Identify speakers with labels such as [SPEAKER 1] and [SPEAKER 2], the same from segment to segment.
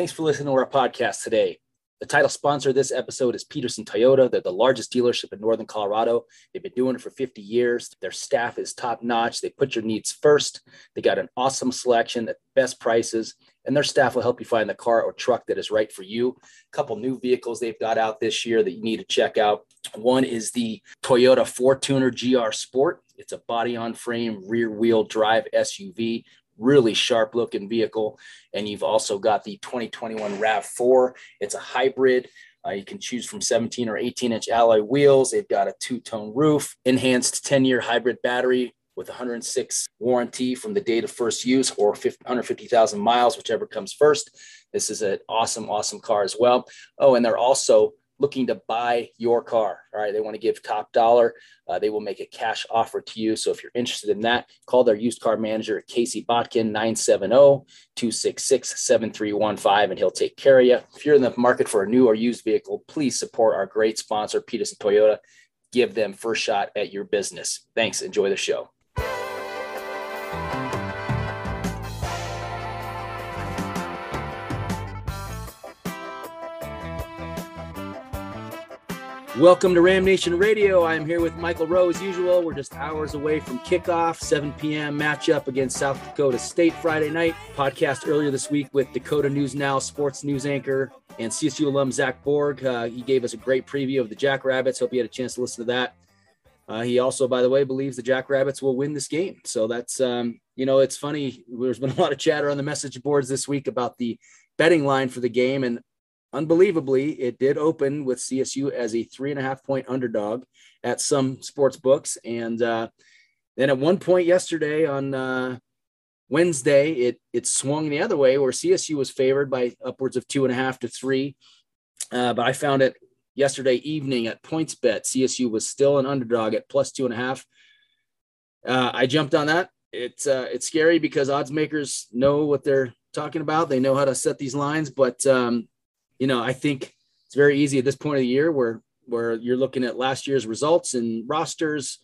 [SPEAKER 1] Thanks for listening to our podcast today. The title sponsor of this episode is Peterson Toyota. They're the largest dealership in Northern Colorado. They've been doing it for 50 years. Their staff is top notch. They put your needs first. They got an awesome selection at best prices, and their staff will help you find the car or truck that is right for you. A couple new vehicles they've got out this year that you need to check out. One is the Toyota Fortuner GR Sport. It's a body on frame, rear wheel drive SUV really sharp looking vehicle. And you've also got the 2021 RAV4. It's a hybrid. Uh, you can choose from 17 or 18 inch alloy wheels. They've got a two tone roof, enhanced 10 year hybrid battery with 106 warranty from the date of first use or 150,000 miles, whichever comes first. This is an awesome, awesome car as well. Oh, and they're also looking to buy your car. All right. They want to give top dollar. Uh, they will make a cash offer to you. So if you're interested in that, call their used car manager Casey Botkin, 970 266 7315, and he'll take care of you. If you're in the market for a new or used vehicle, please support our great sponsor, Peterson Toyota. Give them first shot at your business. Thanks. Enjoy the show. Welcome to Ram Nation Radio. I'm here with Michael Rowe as usual. We're just hours away from kickoff, 7 p.m. matchup against South Dakota State Friday night. Podcast earlier this week with Dakota News Now sports news anchor and CSU alum Zach Borg. Uh, he gave us a great preview of the Jackrabbits. Hope you had a chance to listen to that. Uh, he also, by the way, believes the Jackrabbits will win this game. So that's, um, you know, it's funny. There's been a lot of chatter on the message boards this week about the betting line for the game. And unbelievably, it did open with CSU as a three and a half point underdog at some sports books. And uh, then at one point yesterday on uh, Wednesday, it it swung the other way where CSU was favored by upwards of two and a half to three. Uh, but I found it yesterday evening at PointsBet. CSU was still an underdog at plus two and a half. Uh, I jumped on that. It's uh, it's scary because odds makers know what they're talking about. They know how to set these lines, but um, you know, I think it's very easy at this point of the year where where you're looking at last year's results and rosters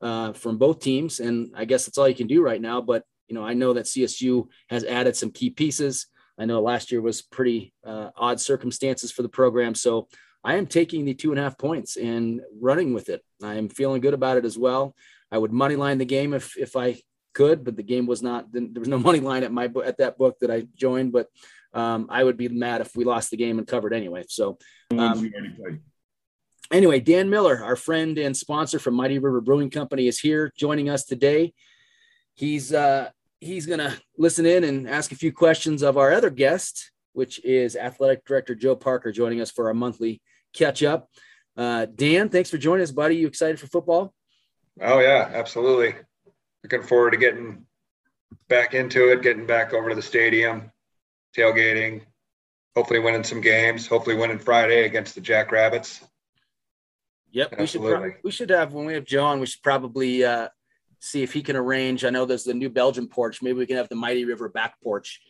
[SPEAKER 1] uh, from both teams, and I guess that's all you can do right now. But you know, I know that CSU has added some key pieces. I know last year was pretty uh, odd circumstances for the program, so I am taking the two and a half points and running with it. I am feeling good about it as well. I would money line the game if if I could, but the game was not. There was no money line at my at that book that I joined, but um, I would be mad if we lost the game and covered anyway. So, um, anyway, Dan Miller, our friend and sponsor from Mighty River Brewing Company, is here joining us today. He's uh, he's gonna listen in and ask a few questions of our other guest, which is Athletic Director Joe Parker, joining us for our monthly catch up. Uh, Dan, thanks for joining us, buddy. You excited for football?
[SPEAKER 2] Oh yeah, absolutely. Looking forward to getting back into it, getting back over to the stadium, tailgating, hopefully winning some games, hopefully winning Friday against the Jackrabbits.
[SPEAKER 1] Yep, we should pro- we should have when we have John, we should probably uh, see if he can arrange. I know there's the new Belgium porch. Maybe we can have the Mighty River back porch.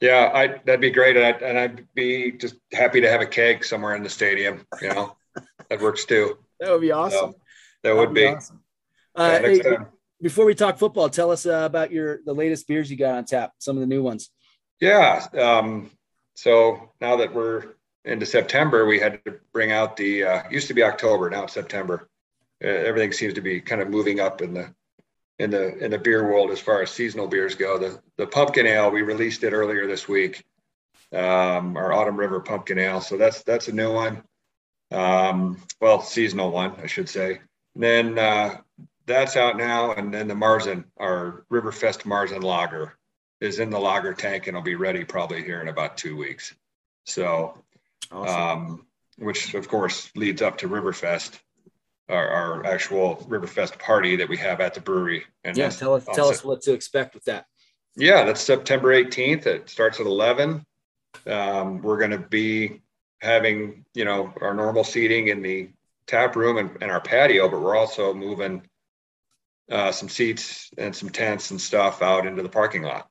[SPEAKER 2] Yeah, I that'd be great, and I'd, and I'd be just happy to have a keg somewhere in the stadium. You know, that works too.
[SPEAKER 1] That would be awesome. So,
[SPEAKER 2] that That'd be. be. Awesome.
[SPEAKER 1] Uh, hey, before we talk football, tell us uh, about your the latest beers you got on tap. Some of the new ones.
[SPEAKER 2] Yeah. Um, so now that we're into September, we had to bring out the uh, used to be October, now it's September. Uh, everything seems to be kind of moving up in the in the in the beer world as far as seasonal beers go. The the pumpkin ale we released it earlier this week, um, our Autumn River Pumpkin Ale. So that's that's a new one. Um, well, seasonal one, I should say. And then uh, that's out now, and then the Marzen, our Riverfest Marzen Lager is in the lager tank and will be ready probably here in about two weeks. So, awesome. um, which of course leads up to Riverfest, our, our, actual Riverfest party that we have at the brewery.
[SPEAKER 1] And yeah, tell us tell us what to expect with that.
[SPEAKER 2] Yeah, that's September 18th. It starts at 11. Um, we're going to be having you know our normal seating in the tap room and, and our patio, but we're also moving uh, some seats and some tents and stuff out into the parking lot.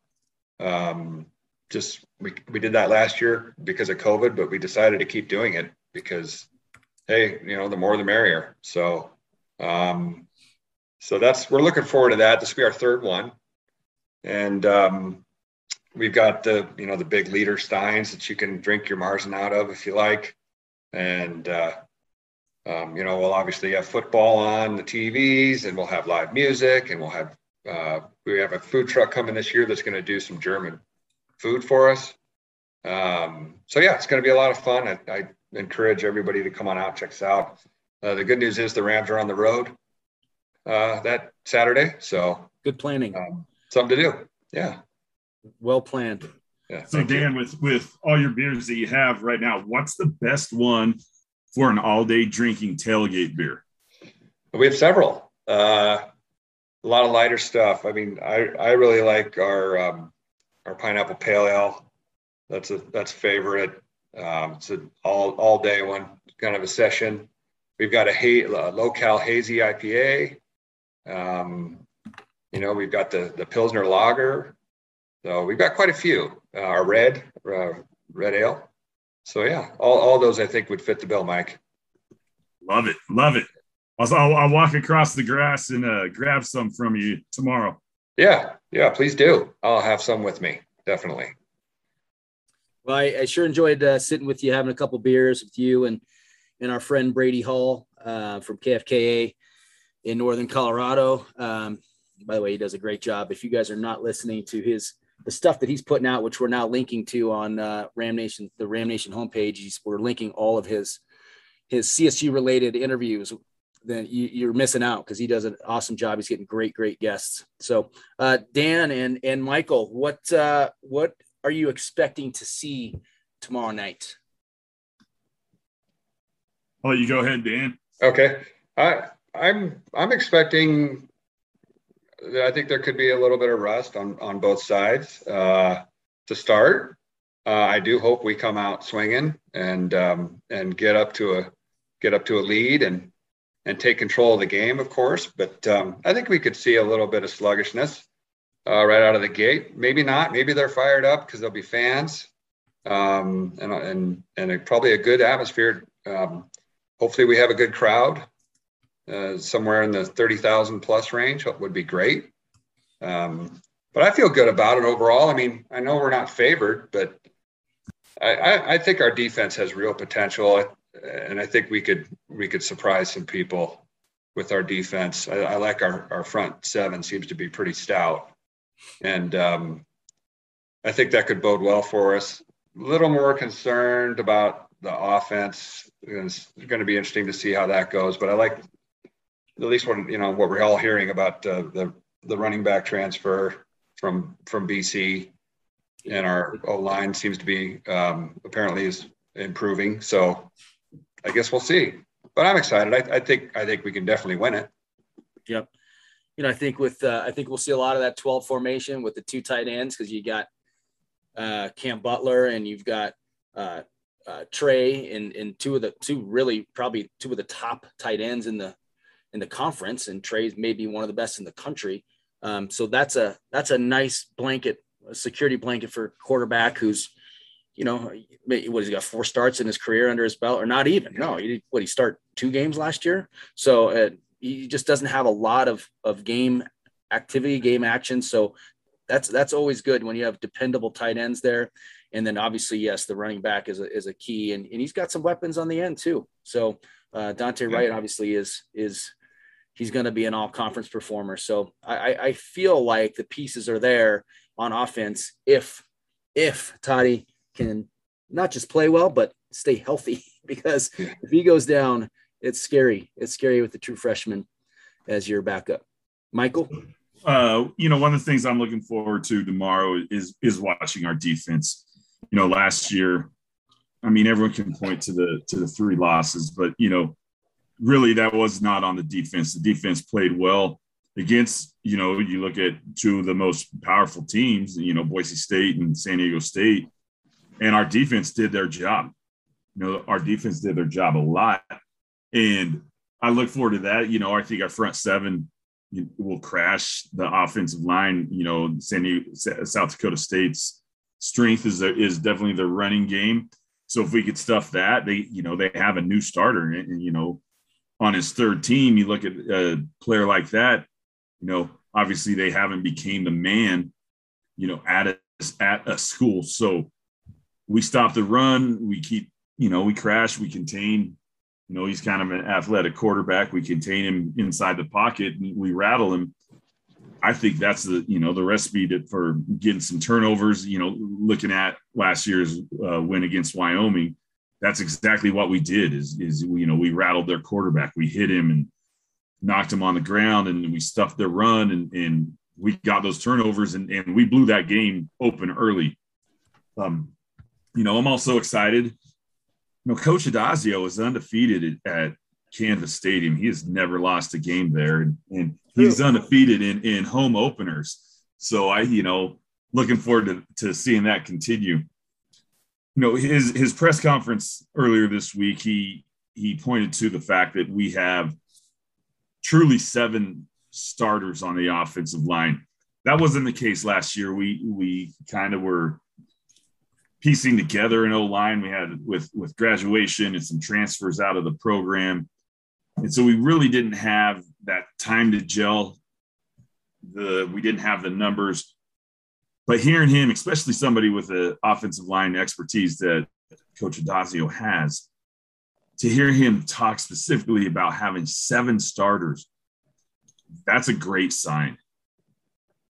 [SPEAKER 2] Um, just we, we did that last year because of COVID, but we decided to keep doing it because, hey, you know, the more the merrier. So, um, so that's we're looking forward to that. This will be our third one, and um, we've got the you know the big liter steins that you can drink your Marzen out of if you like, and uh, um, you know we'll obviously have football on the TVs, and we'll have live music, and we'll have uh, we have a food truck coming this year that's going to do some German food for us. Um, so yeah, it's going to be a lot of fun. I, I, encourage everybody to come on out, check us out. Uh, the good news is the Rams are on the road uh, that Saturday, so
[SPEAKER 1] good planning.
[SPEAKER 2] Um, something to do. Yeah.
[SPEAKER 1] Well planned.
[SPEAKER 3] Yeah. So Dan, you. with with all your beers that you have right now, what's the best one for an all day drinking tailgate beer?
[SPEAKER 2] We have several. Uh, a lot of lighter stuff. I mean, I I really like our um, our pineapple pale ale. That's a that's a favorite. Um, it's an all all day one, kind of a session. We've got a, ha- a low cal hazy IPA. Um, you know, we've got the the Pilsner Lager. So we've got quite a few. Uh, our red uh, red ale. So yeah, all all those I think would fit the bill, Mike.
[SPEAKER 3] Love it, love it. I'll, I'll, I'll walk across the grass and uh, grab some from you tomorrow.
[SPEAKER 2] Yeah, yeah, please do. I'll have some with me, definitely.
[SPEAKER 1] Well, I, I sure enjoyed uh, sitting with you, having a couple beers with you and and our friend Brady Hall uh, from KFKA in Northern Colorado. Um, by the way, he does a great job. If you guys are not listening to his the stuff that he's putting out, which we're now linking to on uh, Ram Nation, the Ram Nation homepage, he's, we're linking all of his his CSU related interviews. Then you, are missing out because he does an awesome job. He's getting great, great guests. So, uh, Dan and and Michael, what uh, what are you expecting to see tomorrow night?
[SPEAKER 3] Oh, you go ahead, Dan.
[SPEAKER 2] Okay, I I'm I'm expecting. That I think there could be a little bit of rust on on both sides uh, to start. Uh, I do hope we come out swinging and um, and get up to a get up to a lead and and take control of the game, of course. But um, I think we could see a little bit of sluggishness uh, right out of the gate. Maybe not. Maybe they're fired up because there'll be fans um, and and and a, probably a good atmosphere. Um, hopefully, we have a good crowd uh, somewhere in the 30,000 plus range would be great. Um, but I feel good about it overall. I mean, I know we're not favored, but I, I, I think our defense has real potential, and I think we could we could surprise some people with our defense. I, I like our our front seven seems to be pretty stout, and um, I think that could bode well for us. A little more concerned about the offense. It's going to be interesting to see how that goes, but I like at least what you know what we're all hearing about uh, the the running back transfer from from BC, and our line seems to be um, apparently is improving. So I guess we'll see. But I'm excited. I, I, think I think we can definitely win it.
[SPEAKER 1] Yep. You know, I think with uh, I think we'll see a lot of that 12 formation with the two tight ends because you got uh, Cam Butler and you've got uh, uh, Trey and, and two of the two really probably two of the top tight ends in the in the conference, and Trey's maybe one of the best in the country. Um, so that's a that's a nice blanket, a security blanket for quarterback who's, you know, what he's got four starts in his career under his belt, or not even. No, he what he start two games last year. So uh, he just doesn't have a lot of of game activity, game action. So that's that's always good when you have dependable tight ends there. And then obviously, yes, the running back is a, is a key, and, and he's got some weapons on the end too. So uh, Dante Wright obviously is is he's going to be an all conference performer. So I, I feel like the pieces are there on offense if if Toddy can not just play well but stay healthy because if he goes down, it's scary. It's scary with the true freshman as your backup. Michael.
[SPEAKER 3] Uh, you know, one of the things I'm looking forward to tomorrow is is watching our defense. You know, last year, I mean, everyone can point to the to the three losses, but you know, really that was not on the defense. The defense played well against, you know, you look at two of the most powerful teams, you know, Boise State and San Diego State, and our defense did their job. You know, our defense did their job a lot. And I look forward to that. You know, I think our front seven will crash the offensive line. You know, San Diego, South Dakota State's strength is is definitely the running game. So if we could stuff that, they you know they have a new starter, and you know on his third team, you look at a player like that, you know, obviously they haven't became the man, you know, at a at a school. So we stop the run, we keep, you know, we crash, we contain. You know, he's kind of an athletic quarterback. We contain him inside the pocket and we rattle him. I think that's the you know the recipe to, for getting some turnovers. You know, looking at last year's uh, win against Wyoming, that's exactly what we did. Is is you know we rattled their quarterback, we hit him and knocked him on the ground, and we stuffed their run, and and we got those turnovers, and and we blew that game open early. Um, you know, I'm also excited. You know, Coach Addazio is undefeated at Canvas Stadium. He has never lost a game there, and, and he's undefeated in in home openers. So I, you know, looking forward to, to seeing that continue. You know, his his press conference earlier this week, he he pointed to the fact that we have truly seven starters on the offensive line. That wasn't the case last year. We we kind of were piecing together an O line. We had with with graduation and some transfers out of the program. And so we really didn't have that time to gel. The we didn't have the numbers. But hearing him, especially somebody with the offensive line expertise that Coach Addazio has, to hear him talk specifically about having seven starters, that's a great sign.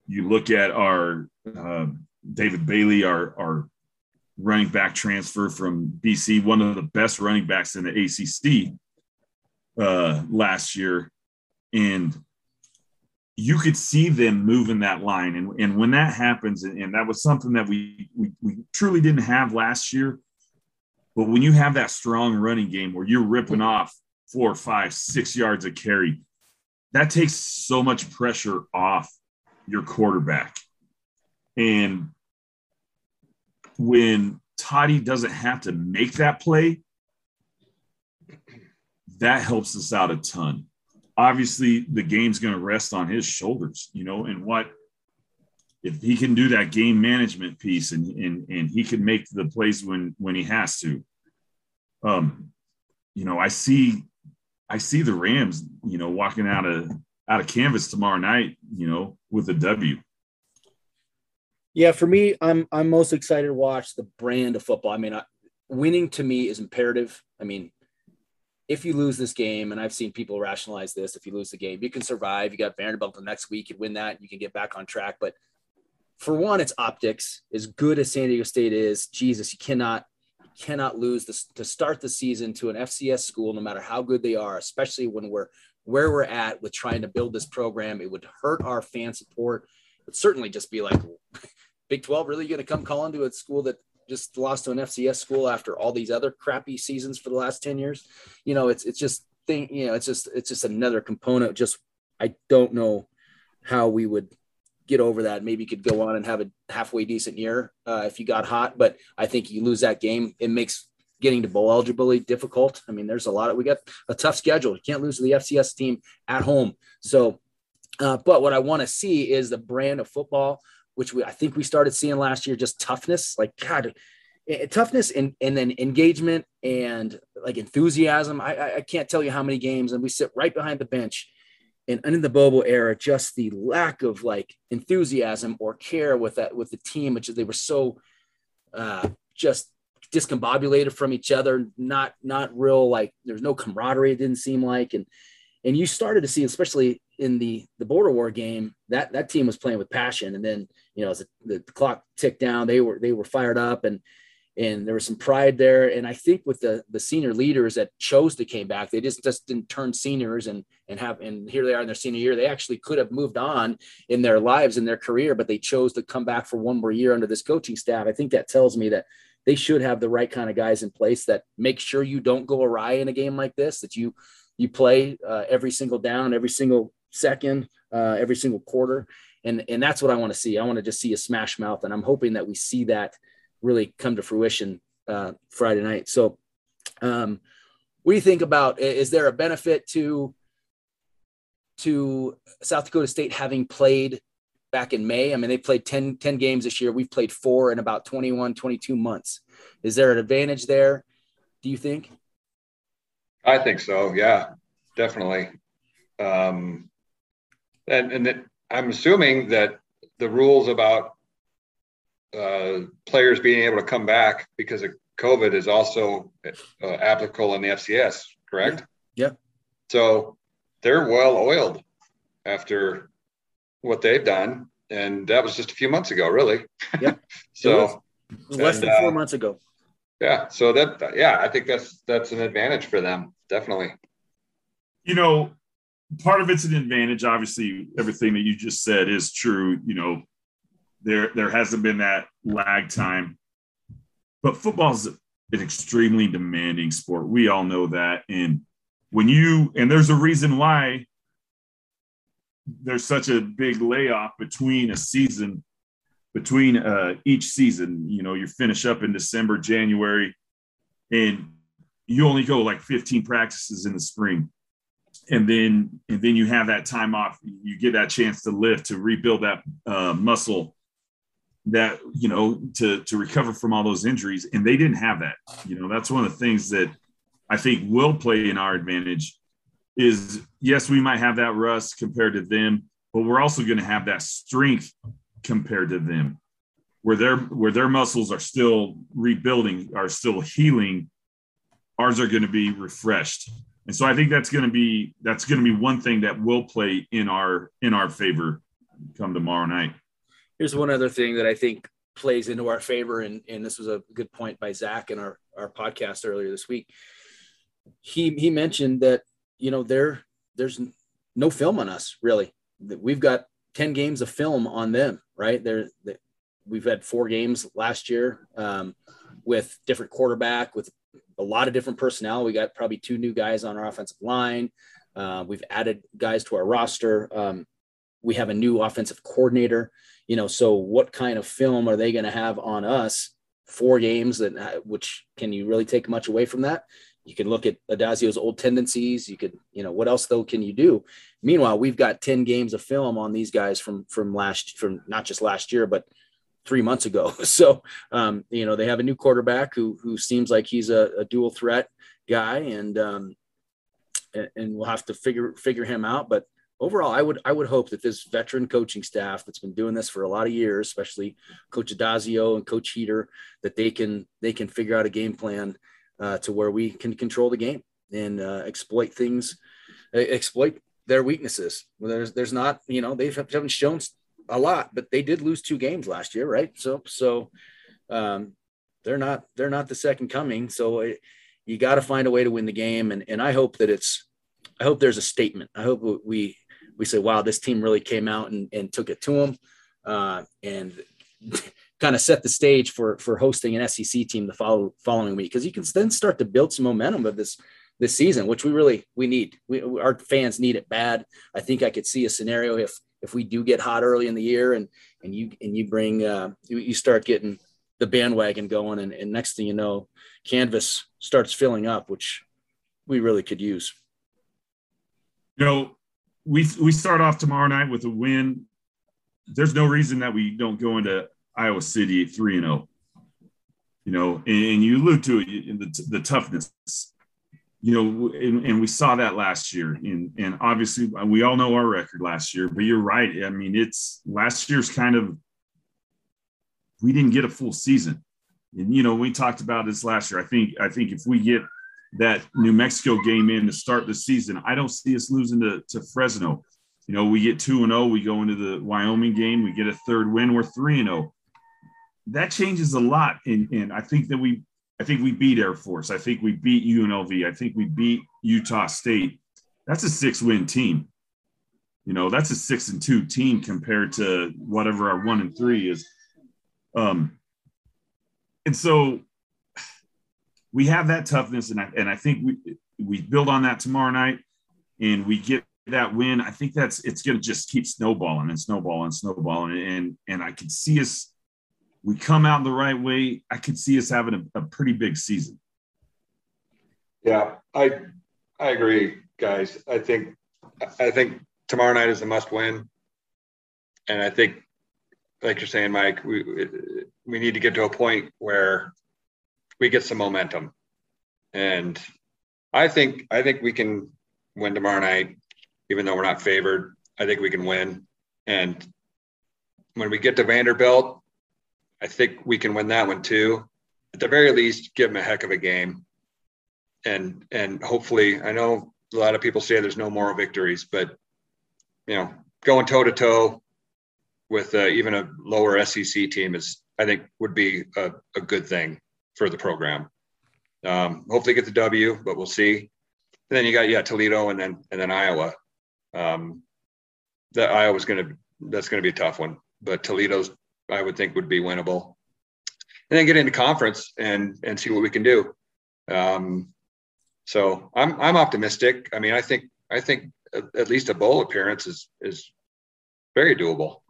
[SPEAKER 3] You look at our uh, David Bailey, our, our running back transfer from BC, one of the best running backs in the ACC uh, last year, and you could see them moving that line. And, and when that happens, and, that was something that we, we we truly didn't have last year. But when you have that strong running game where you're ripping off four, five, six yards of carry, that takes so much pressure off your quarterback. And when Toddy doesn't have to make that play, that helps us out a ton. Obviously, the game's going to rest on his shoulders, you know, and what if he can do that game management piece and and and he can make the plays when when he has to. Um, you know, I see I see the Rams, you know, walking out of out of canvas tomorrow night, you know, with a W.
[SPEAKER 1] Yeah, for me, I'm I'm most excited to watch the brand of football. I mean, I, winning to me is imperative. I mean, if you lose this game, and I've seen people rationalize this, if you lose the game, you can survive. You got Vanderbilt the next week, you win that, you can get back on track. But for one, it's optics. As good as San Diego State is, Jesus, you cannot you cannot lose this to start the season to an FCS school, no matter how good they are, especially when we're where we're at with trying to build this program. It would hurt our fan support. Certainly just be like Big 12 really going to come calling to a school that just lost to an FCS school after all these other crappy seasons for the last 10 years. You know, it's it's just thing, you know, it's just it's just another component. Just I don't know how we would get over that. Maybe you could go on and have a halfway decent year uh, if you got hot, but I think you lose that game, it makes getting to bowl eligibility difficult. I mean, there's a lot of we got a tough schedule. You can't lose to the FCS team at home. So, uh, but what I want to see is the brand of football which we I think we started seeing last year, just toughness, like God, eh, toughness and and then engagement and like enthusiasm. I I can't tell you how many games, and we sit right behind the bench. And, and in the Bobo era, just the lack of like enthusiasm or care with that with the team, which they were so uh, just discombobulated from each other, not not real like there's no camaraderie. It didn't seem like, and and you started to see, especially in the the border war game, that that team was playing with passion. And then you know as the, the clock ticked down, they were they were fired up and and there was some pride there. And I think with the the senior leaders that chose to came back, they just just didn't turn seniors and and have and here they are in their senior year. They actually could have moved on in their lives in their career, but they chose to come back for one more year under this coaching staff. I think that tells me that they should have the right kind of guys in place that make sure you don't go awry in a game like this, that you you play uh, every single down, every single second, uh, every single quarter. And, and that's what I want to see. I want to just see a smash mouth. And I'm hoping that we see that really come to fruition uh, Friday night. So, um, what do you think about, is there a benefit to, to South Dakota State having played back in May? I mean, they played 10, 10 games this year. We've played four in about 21, 22 months. Is there an advantage there? Do you think?
[SPEAKER 2] I think so. Yeah, definitely. Um, and and that I'm assuming that the rules about uh, players being able to come back because of COVID is also uh, applicable in the FCS, correct?
[SPEAKER 1] Yeah. yeah.
[SPEAKER 2] So they're well oiled after what they've done, and that was just a few months ago, really.
[SPEAKER 1] Yeah.
[SPEAKER 2] so
[SPEAKER 1] less than four uh, months ago.
[SPEAKER 2] Yeah. So that yeah, I think that's that's an advantage for them, definitely.
[SPEAKER 3] You know, part of it's an advantage. Obviously, everything that you just said is true. You know, there there hasn't been that lag time, but football is an extremely demanding sport. We all know that, and when you and there's a reason why there's such a big layoff between a season between uh, each season. You know, you finish up in December, January, and you only go like 15 practices in the spring. And then and then you have that time off. You get that chance to lift to rebuild that uh, muscle that you know to to recover from all those injuries. And they didn't have that. You know that's one of the things that i think will play in our advantage is yes we might have that rust compared to them but we're also going to have that strength compared to them where their where their muscles are still rebuilding are still healing ours are going to be refreshed and so I think that's going to be that's going to be one thing that will play in our in our favor come tomorrow night.
[SPEAKER 1] Here's one other thing that I think plays into our favor, and, and this was a good point by Zach in our, our podcast earlier this week. He he mentioned that you know there there's no film on us really. We've got 10 games of film on them, right? There we've had four games last year um, with different quarterback, with a lot of different personnel. We got probably two new guys on our offensive line. Uh, we've added guys to our roster. Um, we have a new offensive coordinator. You know, so what kind of film are they going to have on us? Four games that, uh, which can you really take much away from that? You can look at Addazio's old tendencies. You could, you know, what else though can you do? Meanwhile, we've got 10 games of film on these guys from, from last, from not just last year, but three months ago. So, um, you know, they have a new quarterback who who seems like he's a, a dual threat guy, and um, and we'll have to figure figure him out. But overall, I would I would hope that this veteran coaching staff that's been doing this for a lot of years, especially Coach Adazio and Coach Heater, that they can they can figure out a game plan uh, to where we can control the game and uh, exploit things, exploit their weaknesses. There's there's not you know they haven't shown a lot, but they did lose two games last year, right? So so um, they're not they're not the second coming. So it, you got to find a way to win the game, and and I hope that it's I hope there's a statement. I hope we we say, wow, this team really came out and, and took it to them, uh, and kind of set the stage for for hosting an SEC team the follow, following week because you can then start to build some momentum of this this season, which we really we need. We, our fans need it bad. I think I could see a scenario if if we do get hot early in the year and and you and you bring uh, you, you start getting the bandwagon going and, and next thing you know canvas starts filling up which we really could use
[SPEAKER 3] you know we we start off tomorrow night with a win there's no reason that we don't go into iowa city 3 and 0 you know and, you allude to it in the, the toughness you know, and, and, we saw that last year. And, and obviously, uh, we all know our record last year, but you're right. I mean, it's last year's kind of, we didn't get a full season. And, you know, we talked about this last year. I think, I think if we get that New Mexico game in to start the season, I don't see us losing to, to Fresno. You know, we get 2 and 0, we go into the Wyoming game, we get a third win, we're 3 and 0. That changes a lot. And, and I think that we, I think we beat Air Force. I think we beat UNLV. I think we beat Utah State. That's a six win team. You know, that's a six and two team compared to whatever our one and three is. Um, and so we have that toughness, and I, and I think we we build on that tomorrow night, and we get that win. I think that's it's going to just keep snowballing and snowballing and snowballing, and and I can see us we come out the right way, I could see us having a, a pretty big season.
[SPEAKER 2] Yeah, I I agree, guys. I think I think tomorrow night is a must win, and I think, like you're saying, Mike, we we need to get to a point where we get some momentum, and I think I think we can win tomorrow night, even though we're not favored. I think we can win, and when we get to Vanderbilt, I think we can win that one too. At the very least, give them a heck of a game. And and hopefully, I know a lot of people say there's no moral victories, but you know, going toe to toe with uh, even a lower SEC team is, I think, would be a, a good thing for the program. Um, hopefully, get the W, but we'll see. And then you got yeah Toledo and then and then Iowa. Um, that Iowa's going to that's going to be a tough one, but Toledo's I would think would be winnable. And then get into conference and and see what we can do. Um, so I'm I'm optimistic. I mean, I think I think at least a bowl appearance is is very doable.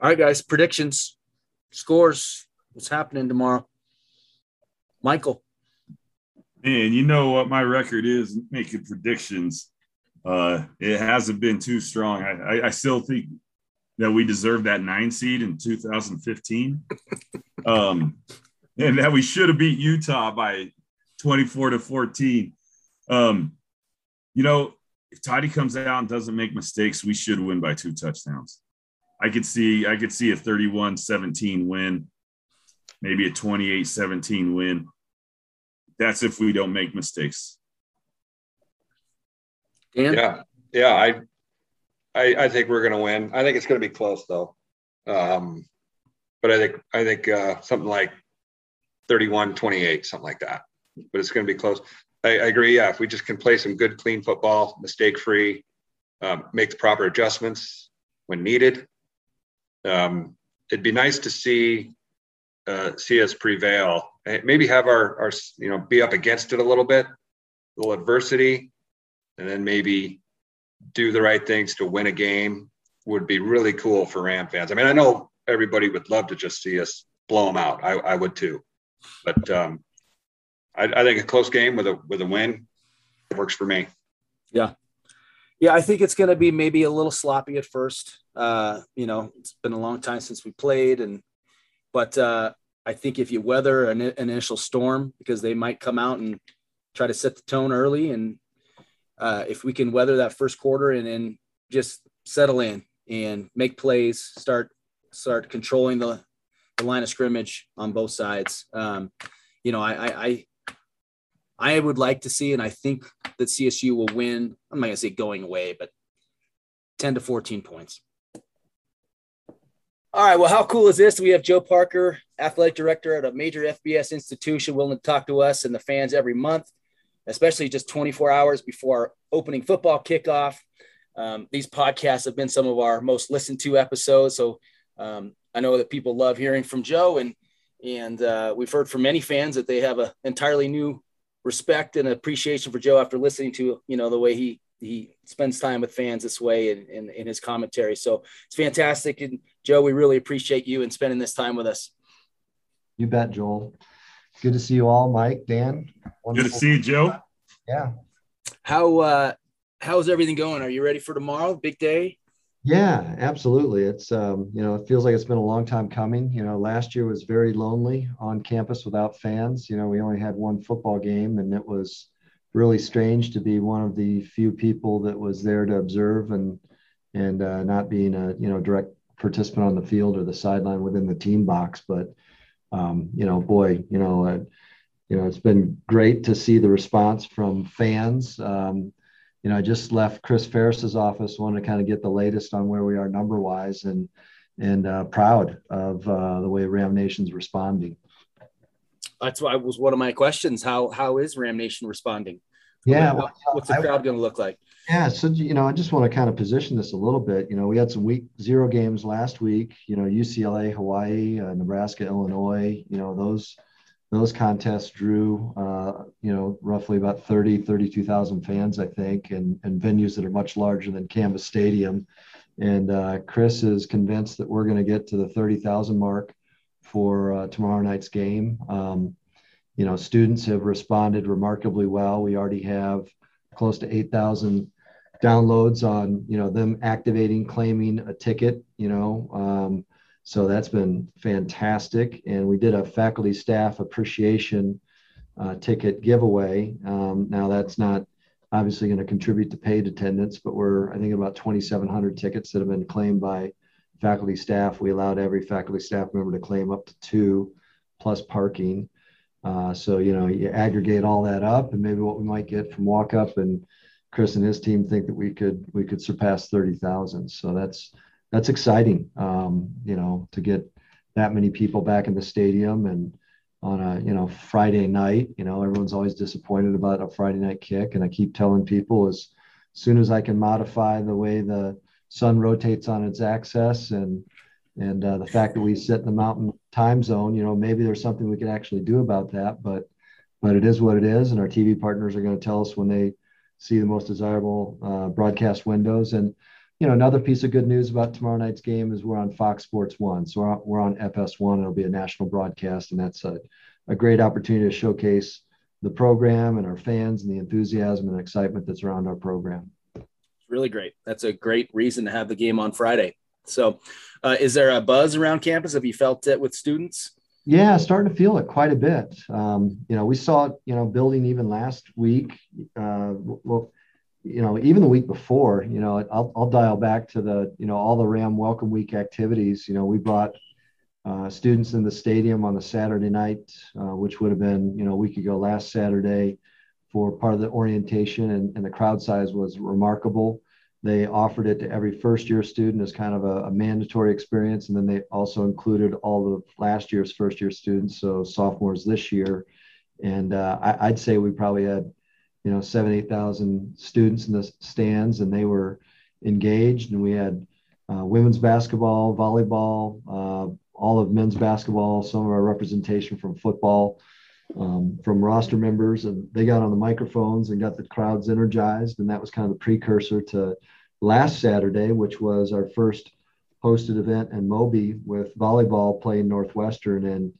[SPEAKER 1] All right, guys. Predictions, scores. What's happening tomorrow? Michael.
[SPEAKER 3] Man, you know what my record is making predictions. Uh, it hasn't been too strong. I, I, I still think that we deserve that nine seed in 2015. um, and that we should have beat Utah by 24 to 14. Um, you know, if Toddy comes out and doesn't make mistakes, we should win by two touchdowns. I could see I could see a 31-17 win, maybe a 28-17 win. That's if we don't make mistakes.
[SPEAKER 2] Dan? Yeah, yeah, I, I, I think we're going to win. I think it's going to be close though, um, but I think I think uh, something like 31-28, something like that. But it's going to be close. I, I, agree. Yeah, if we just can play some good, clean football, mistake free, um, make the proper adjustments when needed. Um, it'd be nice to see uh, see us prevail. And Maybe have our our you know be up against it a little bit, a little adversity, and then maybe do the right things to win a game would be really cool for Ram fans. I mean, I know everybody would love to just see us blow them out. I, I would too, but um, I, I think a close game with a with a win works for me.
[SPEAKER 1] Yeah, yeah, I think it's going to be maybe a little sloppy at first. Uh, you know, it's been a long time since we played, and but uh, I think if you weather an, an initial storm, because they might come out and try to set the tone early, and uh, if we can weather that first quarter and then just settle in and make plays, start start controlling the, the line of scrimmage on both sides. Um, you know, I, I I would like to see, and I think that CSU will win. I'm not to say going away, but 10 to 14 points. All right. Well, how cool is this? We have Joe Parker, athletic director at a major FBS institution, willing to talk to us and the fans every month, especially just 24 hours before opening football kickoff. Um, these podcasts have been some of our most listened to episodes. So um, I know that people love hearing from Joe, and and uh, we've heard from many fans that they have an entirely new respect and appreciation for Joe after listening to you know the way he he spends time with fans this way and in, in, in, his commentary. So it's fantastic. And Joe, we really appreciate you and spending this time with us.
[SPEAKER 4] You bet, Joel. Good to see you all, Mike, Dan.
[SPEAKER 3] Wonderful. Good to see you, Joe.
[SPEAKER 4] Yeah.
[SPEAKER 1] How uh how's everything going? Are you ready for tomorrow? Big day?
[SPEAKER 4] Yeah, absolutely. It's um, you know, it feels like it's been a long time coming. You know, last year was very lonely on campus without fans. You know, we only had one football game, and it was really strange to be one of the few people that was there to observe and and uh, not being a you know direct participant on the field or the sideline within the team box. But um, you know, boy, you know, uh, you know, it's been great to see the response from fans. Um, you know, I just left Chris Ferris's office, wanted to kind of get the latest on where we are number wise, and and uh, proud of uh, the way Ram Nation's responding.
[SPEAKER 1] That's why was one of my questions. How how is Ram Nation responding?
[SPEAKER 4] Yeah,
[SPEAKER 1] well, what's the crowd going to look like?
[SPEAKER 4] Yeah, so you know, I just want to kind of position this a little bit. You know, we had some week zero games last week. You know, UCLA, Hawaii, uh, Nebraska, Illinois. You know, those those contests drew, uh, you know, roughly about 30, 32,000 fans, I think, and, and venues that are much larger than Canvas Stadium. And uh, Chris is convinced that we're going to get to the 30,000 mark for uh, tomorrow night's game. Um, you know, students have responded remarkably well. We already have close to 8,000 downloads on, you know, them activating, claiming a ticket, you know, um, so that's been fantastic. And we did a faculty staff appreciation uh, ticket giveaway. Um, now that's not obviously going to contribute to paid attendance, but we're I think about 2,700 tickets that have been claimed by faculty staff. We allowed every faculty staff member to claim up to two plus parking. Uh, so you know, you aggregate all that up, and maybe what we might get from walk up, and Chris and his team think that we could we could surpass thirty thousand. So that's that's exciting. Um, you know, to get that many people back in the stadium and on a you know Friday night. You know, everyone's always disappointed about a Friday night kick, and I keep telling people as soon as I can modify the way the sun rotates on its axis and and uh, the fact that we sit in the mountain time zone, you know, maybe there's something we could actually do about that. But but it is what it is, and our TV partners are going to tell us when they see the most desirable uh, broadcast windows. And you know, another piece of good news about tomorrow night's game is we're on Fox Sports One, so we're on, we're on FS1. It'll be a national broadcast, and that's a, a great opportunity to showcase the program and our fans and the enthusiasm and excitement that's around our program.
[SPEAKER 1] Really great. That's a great reason to have the game on Friday. So, uh, is there a buzz around campus? Have you felt it with students?
[SPEAKER 4] Yeah, starting to feel it quite a bit. Um, you know, we saw it, you know, building even last week. Uh, well, you know, even the week before, you know, I'll, I'll dial back to the, you know, all the Ram Welcome Week activities. You know, we brought uh, students in the stadium on the Saturday night, uh, which would have been, you know, a week ago last Saturday for part of the orientation, and, and the crowd size was remarkable. They offered it to every first year student as kind of a, a, mandatory experience. And then they also included all of last year's first year students, so sophomores this year. And uh, I, would say we probably had, you know, seven, 8,000 students in the stands and they were engaged. And we had uh, women's basketball, volleyball, uh, all of men's basketball, some of our representation from football um, from roster members, and they got on the microphones and got the crowds energized. And that was kind of the precursor to last Saturday, which was our first hosted event in Moby with volleyball playing Northwestern. And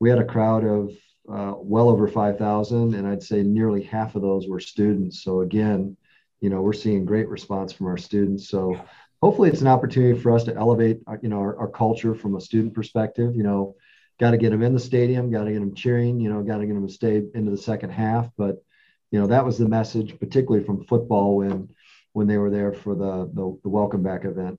[SPEAKER 4] we had a crowd of uh, well over 5,000, and I'd say nearly half of those were students. So, again, you know, we're seeing great response from our students. So, hopefully, it's an opportunity for us to elevate, uh, you know, our, our culture from a student perspective. You know, got to get them in the stadium, got to get them cheering, you know, got to get them to stay into the second half. But, you know, that was the message, particularly from football when when they were there for the, the, the welcome back event.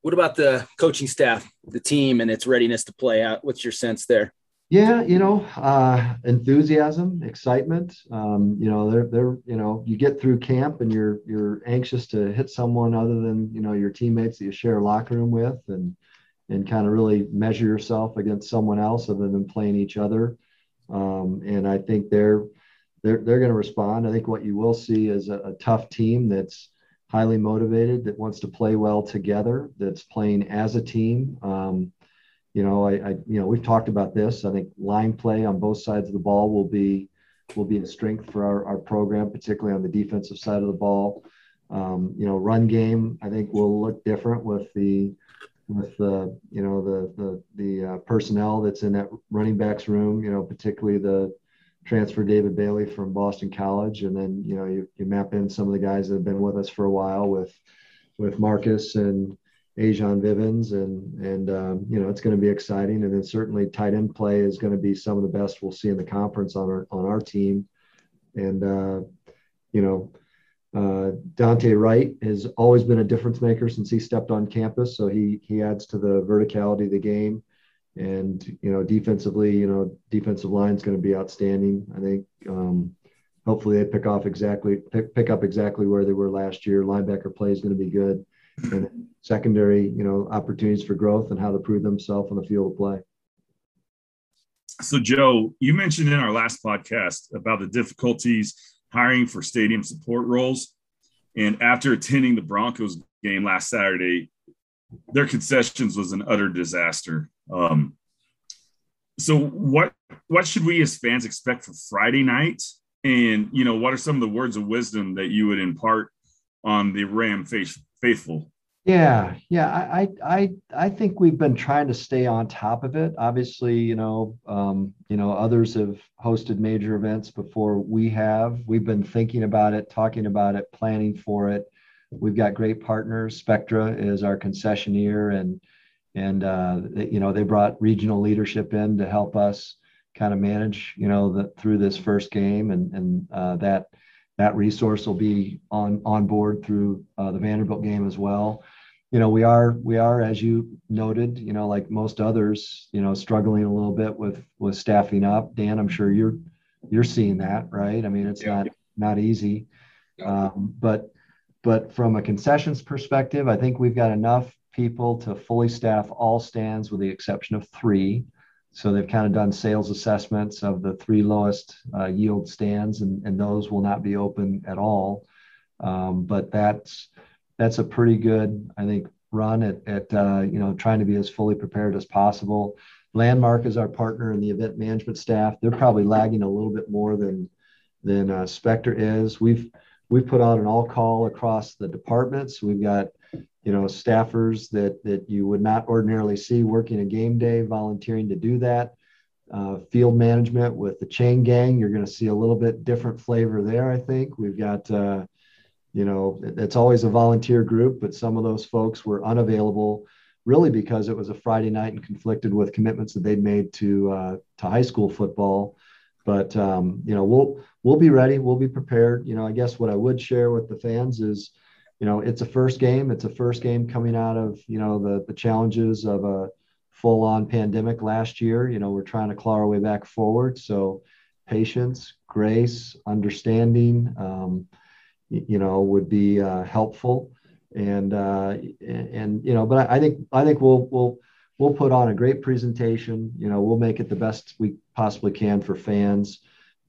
[SPEAKER 1] What about the coaching staff, the team, and its readiness to play out? What's your sense there?
[SPEAKER 4] Yeah, you know, uh, enthusiasm, excitement. Um, you know, they're they're you know, you get through camp and you're you're anxious to hit someone other than you know your teammates that you share a locker room with, and and kind of really measure yourself against someone else other than playing each other. Um, and I think they're they're they're going to respond. I think what you will see is a, a, tough team that's highly motivated, that wants to play well together, that's playing as a team. Um, you know, I, I you know we've talked about this. I think line play on both sides of the ball will be will be a strength for our, our program, particularly on the defensive side of the ball. Um, you know, run game I think will look different with the with the you know the the the uh, personnel that's in that running backs room. You know, particularly the transfer David Bailey from Boston College, and then you know you, you map in some of the guys that have been with us for a while with with Marcus and A'Jon Vivens, and and um, you know it's going to be exciting. And then certainly tight end play is going to be some of the best we'll see in the conference on our on our team, and uh, you know uh, Dante Wright has always been a difference maker since he stepped on campus. So he he adds to the verticality of the game, and you know defensively, you know defensive line is going to be outstanding. I think um, hopefully they pick off exactly pick, pick up exactly where they were last year. Linebacker play is going to be good, and secondary, you know, opportunities for growth and how to prove themselves on the field of play.
[SPEAKER 3] So, Joe, you mentioned in our last podcast about the difficulties hiring for stadium support roles. And after attending the Broncos game last Saturday, their concessions was an utter disaster. Um, so what what should we as fans expect for Friday night? And you know, what are some of the words of wisdom that you would impart on the Ram faithful?
[SPEAKER 4] Yeah, yeah, I, I, I think we've been trying to stay on top of it. Obviously, you know, um, you know, others have hosted major events before we have. We've been thinking about it, talking about it, planning for it. We've got great partners. Spectra is our concessionaire, and and uh, you know they brought regional leadership in to help us kind of manage, you know, the, through this first game, and and uh, that that resource will be on on board through uh, the Vanderbilt game as well. You know, we are we are as you noted, you know, like most others, you know, struggling a little bit with with staffing up. Dan, I'm sure you're you're seeing that, right? I mean, it's yeah. not not easy, um, but but from a concessions perspective, I think we've got enough people to fully staff all stands with the exception of three. So they've kind of done sales assessments of the three lowest uh, yield stands, and, and those will not be open at all. Um, but that's that's a pretty good, I think, run at, at uh, you know trying to be as fully prepared as possible. Landmark is our partner in the event management staff. They're probably lagging a little bit more than than uh, Spectra is. We've we've put out an all call across the departments. We've got you know staffers that that you would not ordinarily see working a game day volunteering to do that. Uh, field management with the chain gang you're going to see a little bit different flavor there i think. We've got uh, you know it's always a volunteer group but some of those folks were unavailable really because it was a friday night and conflicted with commitments that they'd made to uh, to high school football. But um, you know we'll we'll be ready we'll be prepared. You know i guess what i would share with the fans is you know, it's a first game. It's a first game coming out of, you know, the, the challenges of a full on pandemic last year. You know, we're trying to claw our way back forward. So patience, grace, understanding, um, you know, would be uh, helpful. And, uh, and, you know, but I, I think, I think we'll, we'll, we'll put on a great presentation. You know, we'll make it the best we possibly can for fans.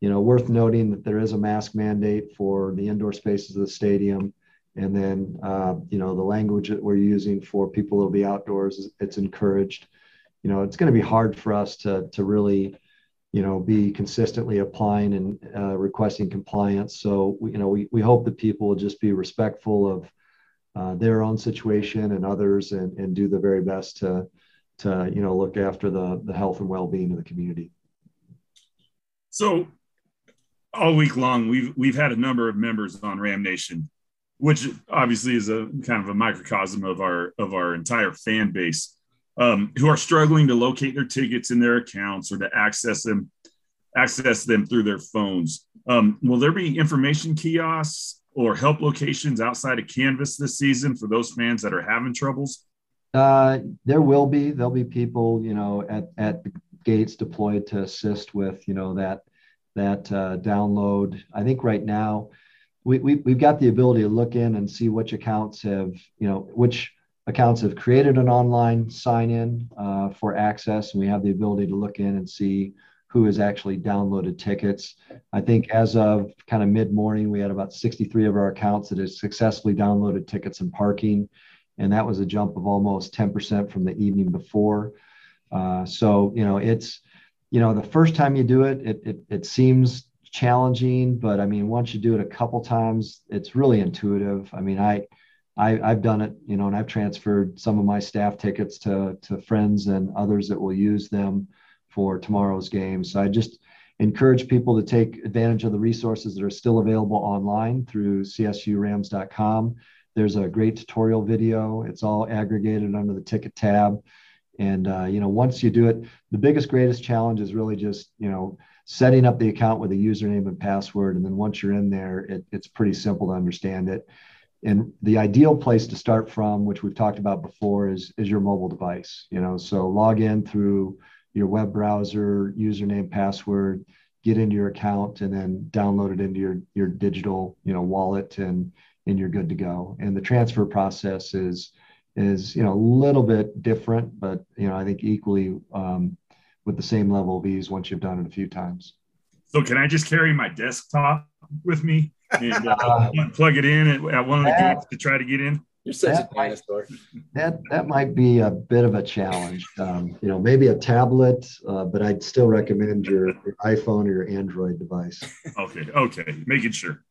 [SPEAKER 4] You know, worth noting that there is a mask mandate for the indoor spaces of the stadium and then uh, you know the language that we're using for people who'll be outdoors it's encouraged. You know it's going to be hard for us to to really you know be consistently applying and uh, requesting compliance. So you know we, we hope that people will just be respectful of uh, their own situation and others and, and do the very best to to you know look after the the health and well-being of the community.
[SPEAKER 3] So all week long we've we've had a number of members on ram nation which obviously is a kind of a microcosm of our of our entire fan base, um, who are struggling to locate their tickets in their accounts or to access them access them through their phones. Um, will there be information kiosks or help locations outside of Canvas this season for those fans that are having troubles?
[SPEAKER 4] Uh, there will be. There'll be people, you know, at at the gates deployed to assist with, you know, that that uh, download. I think right now we, we, we've got the ability to look in and see which accounts have, you know, which accounts have created an online sign in uh, for access. And we have the ability to look in and see who has actually downloaded tickets. I think as of kind of mid morning, we had about 63 of our accounts that had successfully downloaded tickets and parking. And that was a jump of almost 10% from the evening before. Uh, so, you know, it's, you know, the first time you do it, it, it, it seems challenging, but I mean, once you do it a couple times, it's really intuitive. I mean, I, I I've done it, you know, and I've transferred some of my staff tickets to to friends and others that will use them for tomorrow's game. So I just encourage people to take advantage of the resources that are still available online through csurams.com. There's a great tutorial video. It's all aggregated under the ticket tab. And uh, you know, once you do it, the biggest, greatest challenge is really just you know setting up the account with a username and password. And then once you're in there, it, it's pretty simple to understand it. And the ideal place to start from, which we've talked about before, is, is your mobile device. You know, so log in through your web browser, username, password, get into your account, and then download it into your your digital, you know, wallet, and and you're good to go. And the transfer process is is you know a little bit different, but you know I think equally um, with the same level of ease once you've done it a few times.
[SPEAKER 3] So can I just carry my desktop with me and uh, plug it in at, at, one of the that, gates to try to get in?
[SPEAKER 1] You're such that a dinosaur.
[SPEAKER 4] Might, that that might be a bit of a challenge. Um, you know, maybe a tablet, uh, but I'd still recommend your, your iPhone or your Android device.
[SPEAKER 3] Okay, okay, making sure.